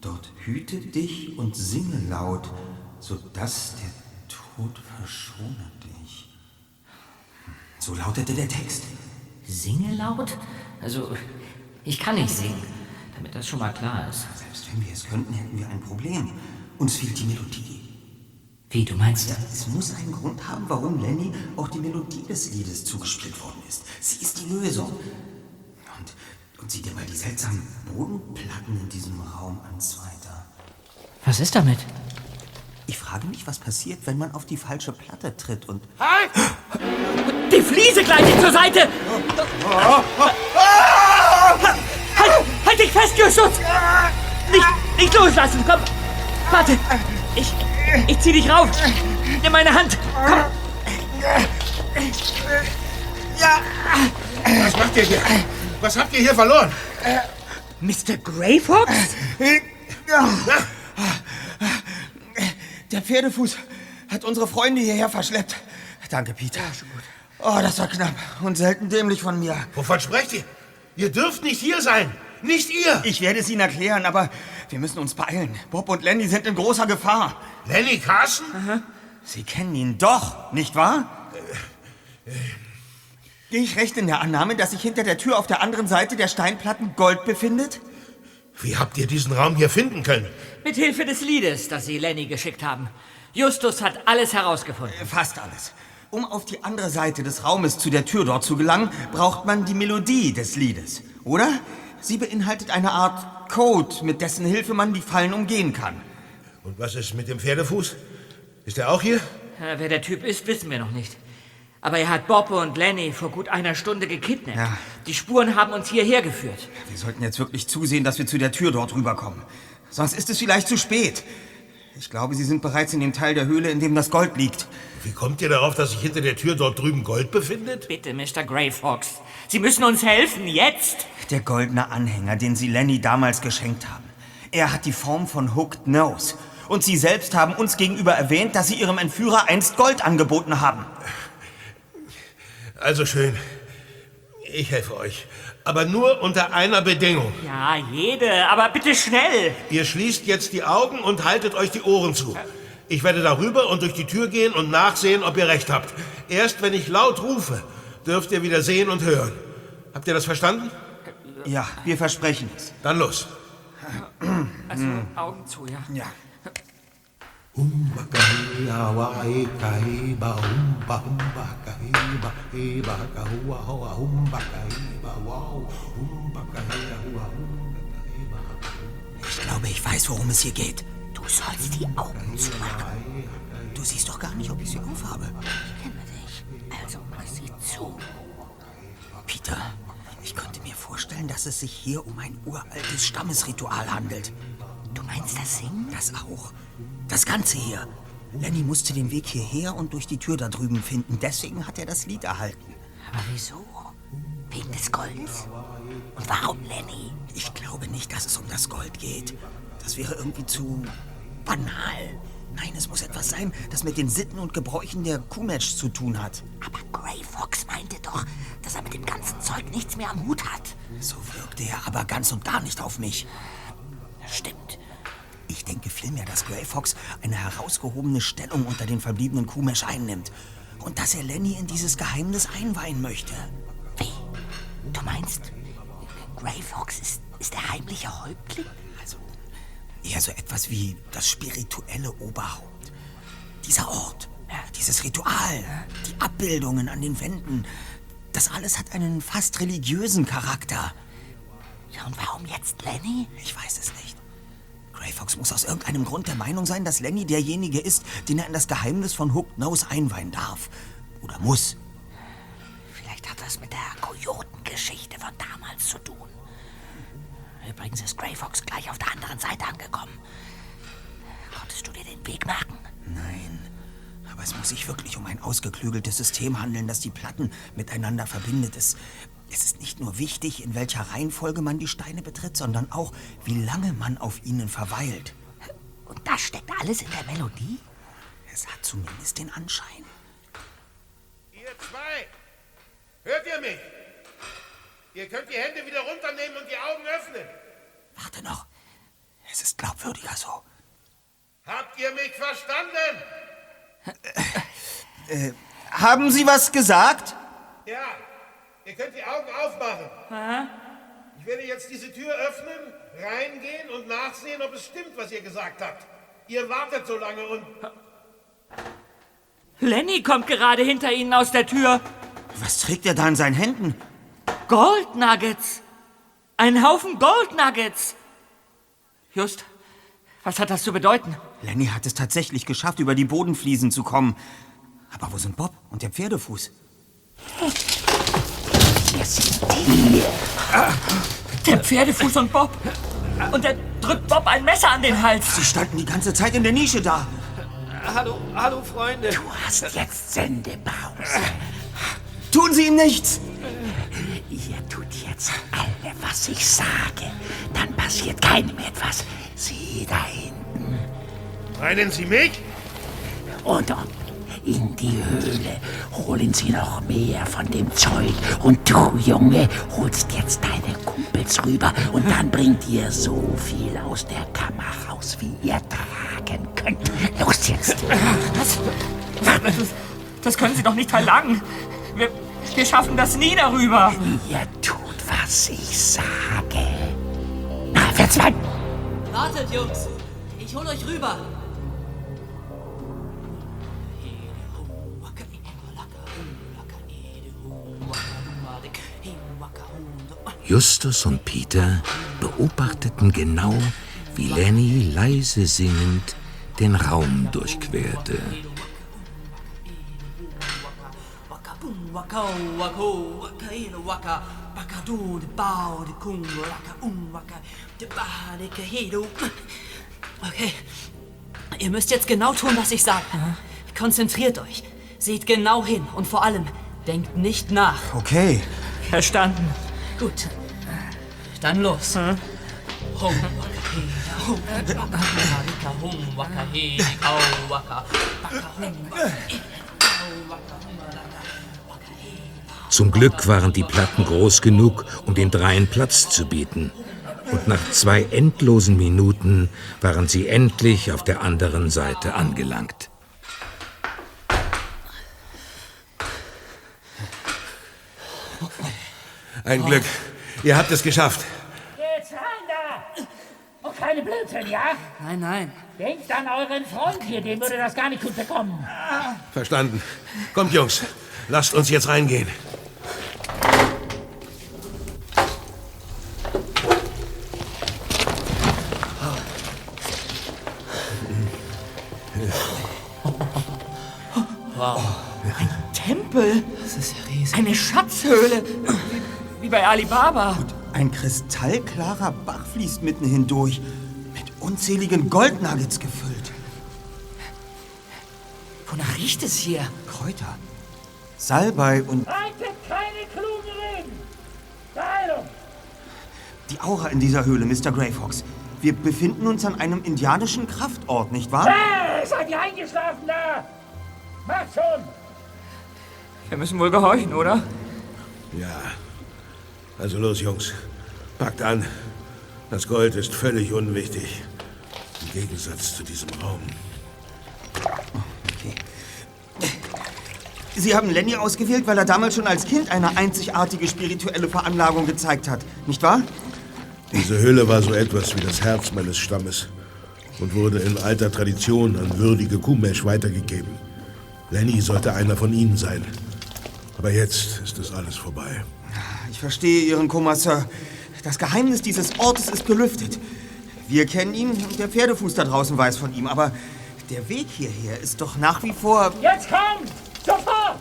Dort hüte dich und singe laut, sodass der Tod verschone dich. So lautete der Text. Singe laut? Also, ich kann nicht singen, damit das schon mal klar ist. Selbst wenn wir es könnten, hätten wir ein Problem. Uns fehlt die Melodie. Wie, du meinst das? Es muss einen Grund haben, warum Lenny auch die Melodie des Liedes zugespielt worden ist. Sie ist die Lösung. Und, und sieh dir mal die seltsamen Bodenplatten in diesem Raum an, Zweiter. Was ist damit? Ich frage mich, was passiert, wenn man auf die falsche Platte tritt und... Halt! Die Fliese gleitet zur Seite! Halt, halt dich fest, Justus! Nicht, nicht loslassen, komm! Warte! Ich, ich zieh dich rauf! Nimm meine Hand! Komm! Ja! Was macht ihr hier? Was habt ihr hier verloren? Mr. Greyfox? Der Pferdefuß hat unsere Freunde hierher verschleppt. Danke, Peter. Oh, das war knapp und selten dämlich von mir. Wovon sprecht ihr? Ihr dürft nicht hier sein. Nicht ihr. Ich werde es Ihnen erklären, aber wir müssen uns beeilen. Bob und Lenny sind in großer Gefahr. Lenny Carson? Sie kennen ihn doch, nicht wahr? Gehe ich recht in der Annahme, dass sich hinter der Tür auf der anderen Seite der Steinplatten Gold befindet? Wie habt ihr diesen Raum hier finden können? Mit Hilfe des Liedes, das Sie Lenny geschickt haben. Justus hat alles herausgefunden. Fast alles. Um auf die andere Seite des Raumes zu der Tür dort zu gelangen, braucht man die Melodie des Liedes, oder? Sie beinhaltet eine Art Code, mit dessen Hilfe man die Fallen umgehen kann. Und was ist mit dem Pferdefuß? Ist er auch hier? Ja, wer der Typ ist, wissen wir noch nicht. Aber er hat Bob und Lenny vor gut einer Stunde gekidnappt. Ja. Die Spuren haben uns hierher geführt. Wir sollten jetzt wirklich zusehen, dass wir zu der Tür dort rüberkommen. Sonst ist es vielleicht zu spät. Ich glaube, Sie sind bereits in dem Teil der Höhle, in dem das Gold liegt. Wie kommt ihr darauf, dass sich hinter der Tür dort drüben Gold befindet? Bitte, Mr. Grey Fox. Sie müssen uns helfen, jetzt! Der goldene Anhänger, den Sie Lenny damals geschenkt haben. Er hat die Form von Hooked Nose. Und Sie selbst haben uns gegenüber erwähnt, dass Sie Ihrem Entführer einst Gold angeboten haben. Also schön. Ich helfe euch. Aber nur unter einer Bedingung. Ja, jede, aber bitte schnell! Ihr schließt jetzt die Augen und haltet euch die Ohren zu. Ich werde darüber und durch die Tür gehen und nachsehen, ob ihr recht habt. Erst wenn ich laut rufe, dürft ihr wieder sehen und hören. Habt ihr das verstanden? Ja, wir versprechen es. Dann los. Also, Augen zu, ja. Ja. Ich glaube, ich weiß, worum es hier geht. Du sollst die Augen zumachen. Du siehst doch gar nicht, ob ich sie aufhabe. Ich kenne dich. Also mach sie zu. Peter, ich könnte mir vorstellen, dass es sich hier um ein uraltes Stammesritual handelt. Du meinst das Singen? Das auch. Das Ganze hier. Lenny musste den Weg hierher und durch die Tür da drüben finden. Deswegen hat er das Lied erhalten. Aber wieso? Wegen des Golds? Und warum Lenny? Ich glaube nicht, dass es um das Gold geht. Das wäre irgendwie zu banal. Nein, es muss etwas sein, das mit den Sitten und Gebräuchen der Kumetsch zu tun hat. Aber Grey Fox meinte doch, dass er mit dem ganzen Zeug nichts mehr am Hut hat. So wirkte er aber ganz und gar nicht auf mich. Stimmt. Ich denke vielmehr, dass Grey Fox eine herausgehobene Stellung unter den verbliebenen Kumesch einnimmt. Und dass er Lenny in dieses Geheimnis einweihen möchte. Wie? Du meinst, Grey Fox ist, ist der heimliche Häuptling? Also, eher so etwas wie das spirituelle Oberhaupt. Dieser Ort, dieses Ritual, die Abbildungen an den Wänden, das alles hat einen fast religiösen Charakter. Ja, und warum jetzt Lenny? Ich weiß es nicht. Grey Fox muss aus irgendeinem Grund der Meinung sein, dass Lenny derjenige ist, den er in das Geheimnis von Hooked Nose einweihen darf. Oder muss. Vielleicht hat das mit der Kojotengeschichte von damals zu tun. Übrigens ist Grey Fox gleich auf der anderen Seite angekommen. Konntest du dir den Weg merken? Nein. Aber es muss sich wirklich um ein ausgeklügeltes System handeln, das die Platten miteinander verbindet. Es, es ist nicht nur wichtig, in welcher Reihenfolge man die Steine betritt, sondern auch, wie lange man auf ihnen verweilt. Und das steckt alles in der Melodie? Es hat zumindest den Anschein. Ihr zwei, hört ihr mich? Ihr könnt die Hände wieder runternehmen und die Augen öffnen. Warte noch. Es ist glaubwürdiger so. Habt ihr mich verstanden? Äh, haben Sie was gesagt? Ja, ihr könnt die Augen aufmachen. Ich werde jetzt diese Tür öffnen, reingehen und nachsehen, ob es stimmt, was ihr gesagt habt. Ihr wartet so lange und... Lenny kommt gerade hinter Ihnen aus der Tür. Was trägt er da in seinen Händen? Goldnuggets. Ein Haufen Goldnuggets. Just, was hat das zu bedeuten? Lenny hat es tatsächlich geschafft, über die Bodenfliesen zu kommen. Aber wo sind Bob und der Pferdefuß? Hier sind die. Der Pferdefuß und Bob. Und er drückt Bob ein Messer an den Hals. Sie standen die ganze Zeit in der Nische da. Hallo, hallo, Freunde. Du hast jetzt Sendepause. Tun Sie ihm nichts! Ihr tut jetzt alle, was ich sage. Dann passiert keinem etwas. Sie da hinten. Meinen Sie mich? Und in die Höhle holen Sie noch mehr von dem Zeug. Und du, Junge, holst jetzt deine Kumpels rüber. Und dann bringt ihr so viel aus der Kammer raus, wie ihr tragen könnt. Los jetzt. Das, das, das können Sie doch nicht verlangen. Wir, wir schaffen das nie darüber. Ihr tut, was ich sage. Na, verzweigt. Wartet, Jungs. Ich hol euch rüber. Justus und Peter beobachteten genau, wie Lenny leise singend den Raum durchquerte. Okay. Ihr müsst jetzt genau tun, was ich sage. Konzentriert euch. Seht genau hin und vor allem denkt nicht nach. Okay. Verstanden. Gut. Dann los. Waka, he, waka, waka, he, waka, waka, waka, Zum Glück waren die Platten groß genug, um den dreien Platz zu bieten. Und nach zwei endlosen Minuten waren sie endlich auf der anderen Seite angelangt. Ein Glück. Ihr habt es geschafft. Jetzt rein da! Und keine Blödsinn, ja? Nein, nein. Denkt an euren Freund hier, dem würde das gar nicht gut bekommen. Verstanden. Kommt, Jungs. Lasst uns jetzt reingehen. Wow. Ein Tempel. Das ist ja riesig. Eine Schatzhöhle. Wie, bei Alibaba. Ein kristallklarer Bach fließt mitten hindurch, mit unzähligen Goldnuggets gefüllt. Wonach riecht es hier? Kräuter, Salbei und Reitet keine klugen Reden! Beeilung! die Aura in dieser Höhle, Mr. Greyfox. Wir befinden uns an einem indianischen Kraftort, nicht wahr? Hey, seid ihr eingeschlafen da? Macht schon! Wir müssen wohl gehorchen, oder? Ja. Also los, Jungs. Packt an. Das Gold ist völlig unwichtig. Im Gegensatz zu diesem Raum. Sie haben Lenny ausgewählt, weil er damals schon als Kind eine einzigartige spirituelle Veranlagung gezeigt hat, nicht wahr? Diese Höhle war so etwas wie das Herz meines Stammes und wurde in alter Tradition an würdige Kumesh weitergegeben. Lenny sollte einer von ihnen sein. Aber jetzt ist das alles vorbei. Ich verstehe Ihren Kummer, Sir. Das Geheimnis dieses Ortes ist gelüftet. Wir kennen ihn und der Pferdefuß da draußen weiß von ihm, aber der Weg hierher ist doch nach wie vor... Jetzt kommt! Sofort!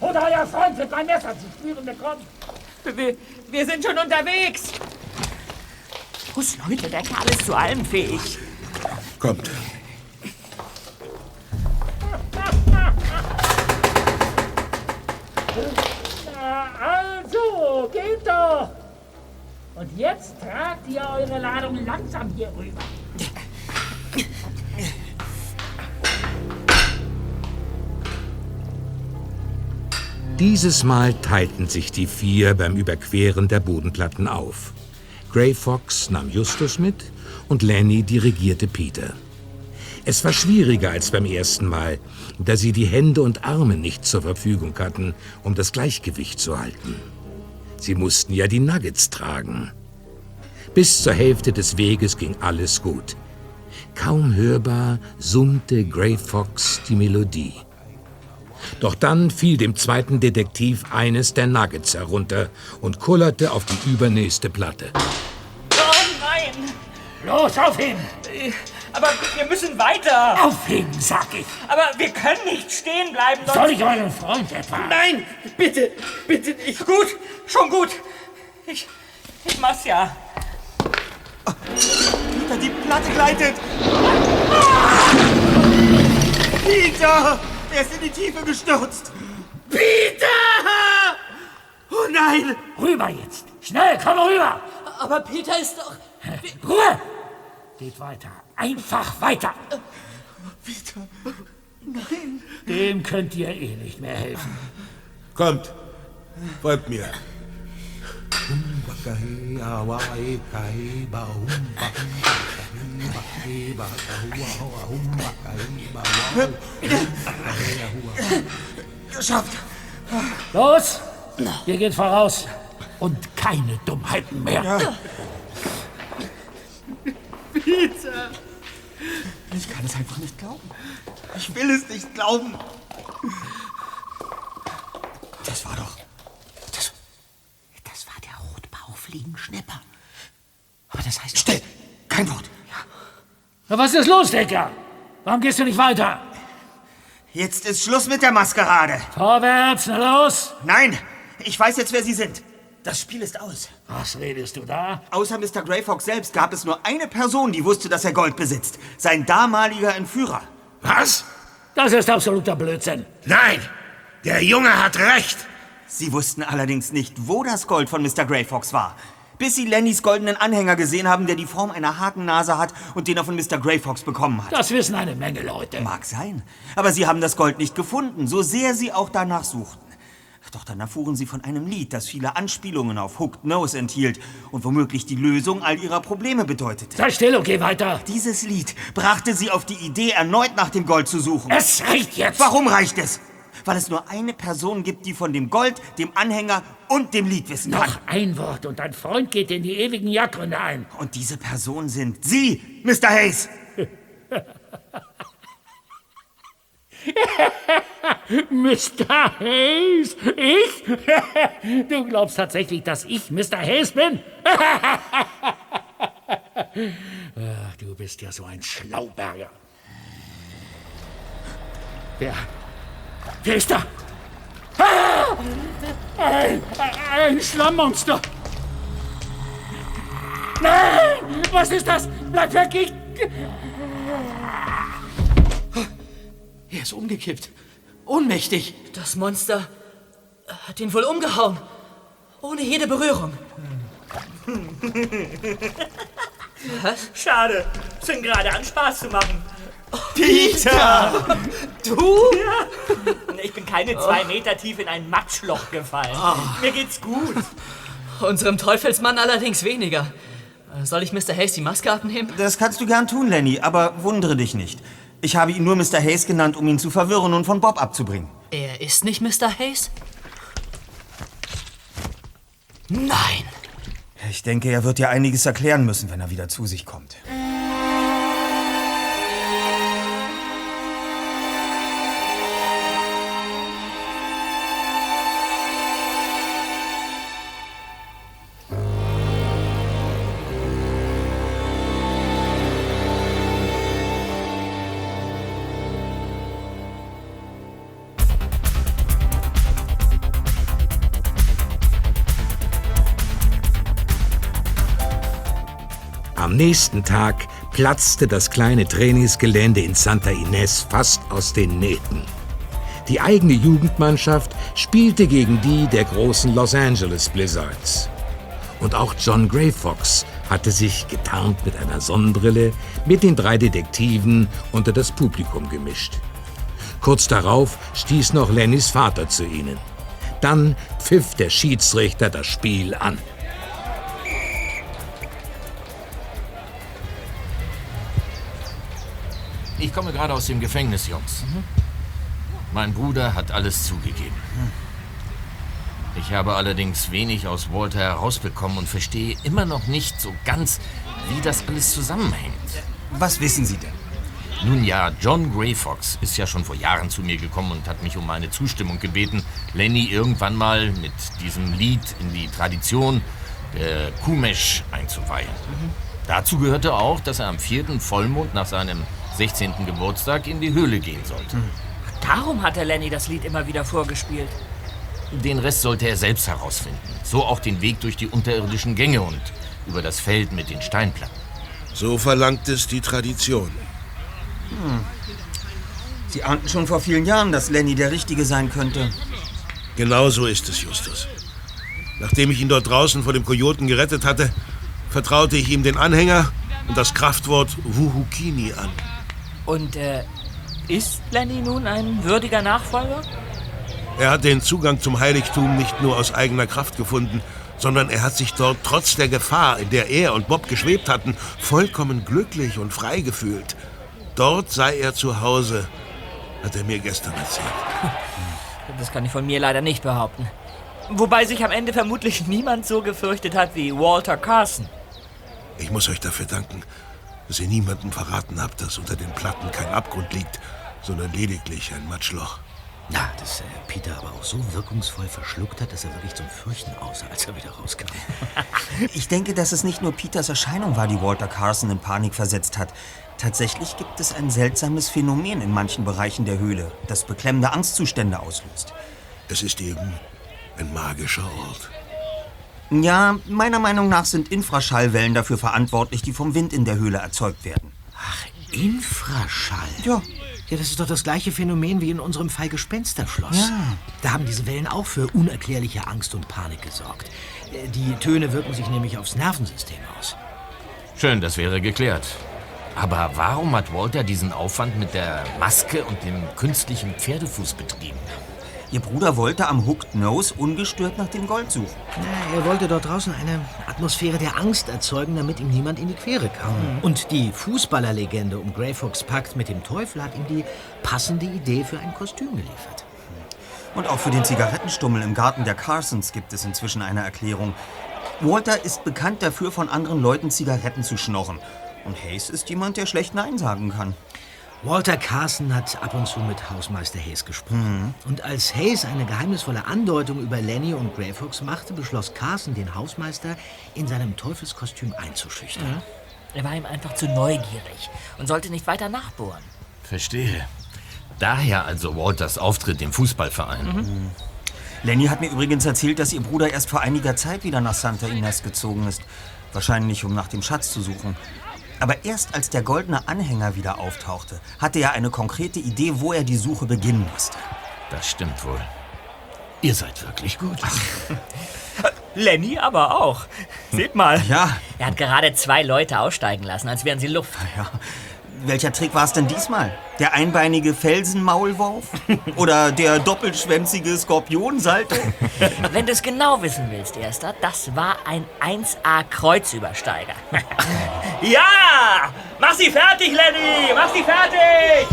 Oder euer Freund wird mein Messer zu spüren bekommen. Wir, wir sind schon unterwegs. Los, Leute, der Kerl ist zu allem fähig. Kommt. Na, also, geht doch! Und jetzt tragt ihr eure Ladung langsam hier rüber. Dieses Mal teilten sich die vier beim Überqueren der Bodenplatten auf. Grey Fox nahm Justus mit und Lenny dirigierte Peter. Es war schwieriger als beim ersten Mal, da sie die Hände und Arme nicht zur Verfügung hatten, um das Gleichgewicht zu halten. Sie mussten ja die Nuggets tragen. Bis zur Hälfte des Weges ging alles gut. Kaum hörbar summte Grey Fox die Melodie. Doch dann fiel dem zweiten Detektiv eines der Nuggets herunter und kullerte auf die übernächste Platte. Oh nein! Los, auf ihn! Aber wir müssen weiter! Auf ihn, sag ich! Aber wir können nicht stehen bleiben, sonst... Soll ich euren Freund etwa? Nein! Bitte! Bitte nicht! Gut! Schon gut! Ich... ich mach's ja. Peter, die Platte gleitet! Peter! Er ist in die Tiefe gestürzt! Peter! Oh nein! Rüber jetzt! Schnell, komm rüber! Aber Peter ist doch... Ruhe! Geht weiter. Einfach weiter. Peter! Nein! Dem könnt ihr eh nicht mehr helfen. Kommt. Folgt mir. Geschafft! Los! Ihr geht voraus. Und keine Dummheiten mehr. Peter! Ich kann es einfach nicht glauben. Ich will es nicht glauben. Das war doch. Das, das war der Rotbauch fliegen Schnepper. Aber das heißt... Still! Kein Wort! Na, was ist los, Decker? Warum gehst du nicht weiter? Jetzt ist Schluss mit der Maskerade. Vorwärts, na los! Nein! Ich weiß jetzt, wer Sie sind. Das Spiel ist aus. Was redest du da? Außer Mr. Grey Fox selbst gab es nur eine Person, die wusste, dass er Gold besitzt. Sein damaliger Entführer. Was? Das ist absoluter Blödsinn. Nein! Der Junge hat recht! Sie wussten allerdings nicht, wo das Gold von Mr. Grey Fox war. Bis sie Lennys goldenen Anhänger gesehen haben, der die Form einer Hakennase hat und den er von Mr. Grey Fox bekommen hat. Das wissen eine Menge Leute. Mag sein. Aber sie haben das Gold nicht gefunden, so sehr sie auch danach suchten. Doch dann erfuhren sie von einem Lied, das viele Anspielungen auf Hooked Nose enthielt und womöglich die Lösung all ihrer Probleme bedeutete. Sei still und geh weiter. Dieses Lied brachte sie auf die Idee, erneut nach dem Gold zu suchen. Es reicht jetzt. Warum reicht es? Weil es nur eine Person gibt, die von dem Gold, dem Anhänger und dem Lied wissen kann. Noch ein Wort und dein Freund geht in die ewigen Jagdgründe ein. Und diese Person sind Sie, Mr. Hayes. Mr. Hayes? Ich? Du glaubst tatsächlich, dass ich Mr. Hayes bin? Ach, du bist ja so ein Schlauberger. Wer? Wer ist da? Ah! Ein, ein Schlammmonster! Nein! Was ist das? Bleib weg! Ich... Er ist umgekippt. Ohnmächtig. Das Monster hat ihn wohl umgehauen. Ohne jede Berührung. Was? Schade. Fing gerade an, Spaß zu machen. Peter! Du? Ja. Ich bin keine zwei Meter tief in ein Matschloch gefallen. Mir geht's gut. Unserem Teufelsmann allerdings weniger. Soll ich Mr. Hayes die Maske abnehmen? Das kannst du gern tun, Lenny, aber wundere dich nicht. Ich habe ihn nur Mr. Hayes genannt, um ihn zu verwirren und von Bob abzubringen. Er ist nicht Mr. Hayes? Nein! Ich denke, er wird dir einiges erklären müssen, wenn er wieder zu sich kommt. Am nächsten Tag platzte das kleine Trainingsgelände in Santa Ines fast aus den Nähten. Die eigene Jugendmannschaft spielte gegen die der großen Los Angeles Blizzards. Und auch John Gray Fox hatte sich, getarnt mit einer Sonnenbrille, mit den drei Detektiven unter das Publikum gemischt. Kurz darauf stieß noch Lennys Vater zu ihnen. Dann pfiff der Schiedsrichter das Spiel an. Ich komme gerade aus dem Gefängnis, Jungs. Mein Bruder hat alles zugegeben. Ich habe allerdings wenig aus Walter herausbekommen und verstehe immer noch nicht so ganz, wie das alles zusammenhängt. Was wissen Sie denn? Nun ja, John Gray Fox ist ja schon vor Jahren zu mir gekommen und hat mich um meine Zustimmung gebeten, Lenny irgendwann mal mit diesem Lied in die Tradition der Kumesh einzuweihen. Dazu gehörte auch, dass er am vierten Vollmond nach seinem 16. Geburtstag in die Höhle gehen sollte. Darum hat der Lenny das Lied immer wieder vorgespielt. Den Rest sollte er selbst herausfinden. So auch den Weg durch die unterirdischen Gänge und über das Feld mit den Steinplatten. So verlangt es die Tradition. Hm. Sie ahnten schon vor vielen Jahren, dass Lenny der Richtige sein könnte. Genau so ist es, Justus. Nachdem ich ihn dort draußen vor dem Kojoten gerettet hatte, vertraute ich ihm den Anhänger und das Kraftwort Wuhukini an. Und äh, ist Lenny nun ein würdiger Nachfolger? Er hat den Zugang zum Heiligtum nicht nur aus eigener Kraft gefunden, sondern er hat sich dort trotz der Gefahr, in der er und Bob geschwebt hatten, vollkommen glücklich und frei gefühlt. Dort sei er zu Hause, hat er mir gestern erzählt. Das kann ich von mir leider nicht behaupten. Wobei sich am Ende vermutlich niemand so gefürchtet hat wie Walter Carson. Ich muss euch dafür danken, dass ihr niemandem verraten habt, dass unter den Platten kein Abgrund liegt, sondern lediglich ein Matschloch. Ja, dass äh, Peter aber auch so wirkungsvoll verschluckt hat, dass er wirklich zum Fürchten aussah, als er wieder rauskam. Ich denke, dass es nicht nur Peters Erscheinung war, die Walter Carson in Panik versetzt hat. Tatsächlich gibt es ein seltsames Phänomen in manchen Bereichen der Höhle, das beklemmende Angstzustände auslöst. Es ist eben ein magischer Ort. Ja, meiner Meinung nach sind Infraschallwellen dafür verantwortlich, die vom Wind in der Höhle erzeugt werden. Ach, Infraschall? Ja. Ja, das ist doch das gleiche Phänomen wie in unserem Fall Gespensterschloss. Ja. Da haben diese Wellen auch für unerklärliche Angst und Panik gesorgt. Äh, Die Töne wirken sich nämlich aufs Nervensystem aus. Schön, das wäre geklärt. Aber warum hat Walter diesen Aufwand mit der Maske und dem künstlichen Pferdefuß betrieben? Ihr Bruder wollte am Hooked Nose ungestört nach dem Gold suchen. Na, er wollte dort draußen eine Atmosphäre der Angst erzeugen, damit ihm niemand in die Quere kam. Und die Fußballerlegende um Grey Fox Pakt mit dem Teufel hat ihm die passende Idee für ein Kostüm geliefert. Und auch für den Zigarettenstummel im Garten der Carsons gibt es inzwischen eine Erklärung. Walter ist bekannt dafür, von anderen Leuten Zigaretten zu schnorren. Und Hayes ist jemand, der schlecht Nein sagen kann. Walter Carson hat ab und zu mit Hausmeister Hayes gesprochen. Und als Hayes eine geheimnisvolle Andeutung über Lenny und Grey Fox machte, beschloss Carson, den Hausmeister in seinem Teufelskostüm einzuschüchtern. Er war ihm einfach zu neugierig und sollte nicht weiter nachbohren. Verstehe. Daher also Walters Auftritt im Fußballverein. Lenny hat mir übrigens erzählt, dass ihr Bruder erst vor einiger Zeit wieder nach Santa Ines gezogen ist. Wahrscheinlich, um nach dem Schatz zu suchen. Aber erst als der goldene Anhänger wieder auftauchte, hatte er eine konkrete Idee, wo er die Suche beginnen musste. Das stimmt wohl. Ihr seid wirklich gut. Lenny aber auch. Seht mal. Ja. Er hat gerade zwei Leute aussteigen lassen, als wären sie Luft. Ja. Welcher Trick war es denn diesmal? Der einbeinige Felsenmaulwurf? Oder der doppelschwänzige Skorpionsalto? Wenn du es genau wissen willst, Erster, das war ein 1A-Kreuzübersteiger. ja! Mach sie fertig, Lenny! Mach sie fertig!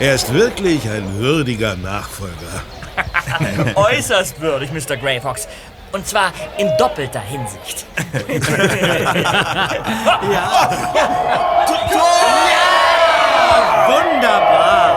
Er ist wirklich ein würdiger Nachfolger. Äußerst würdig, Mr. Greyfox. Und zwar in doppelter Hinsicht. Tor! Wunderbar!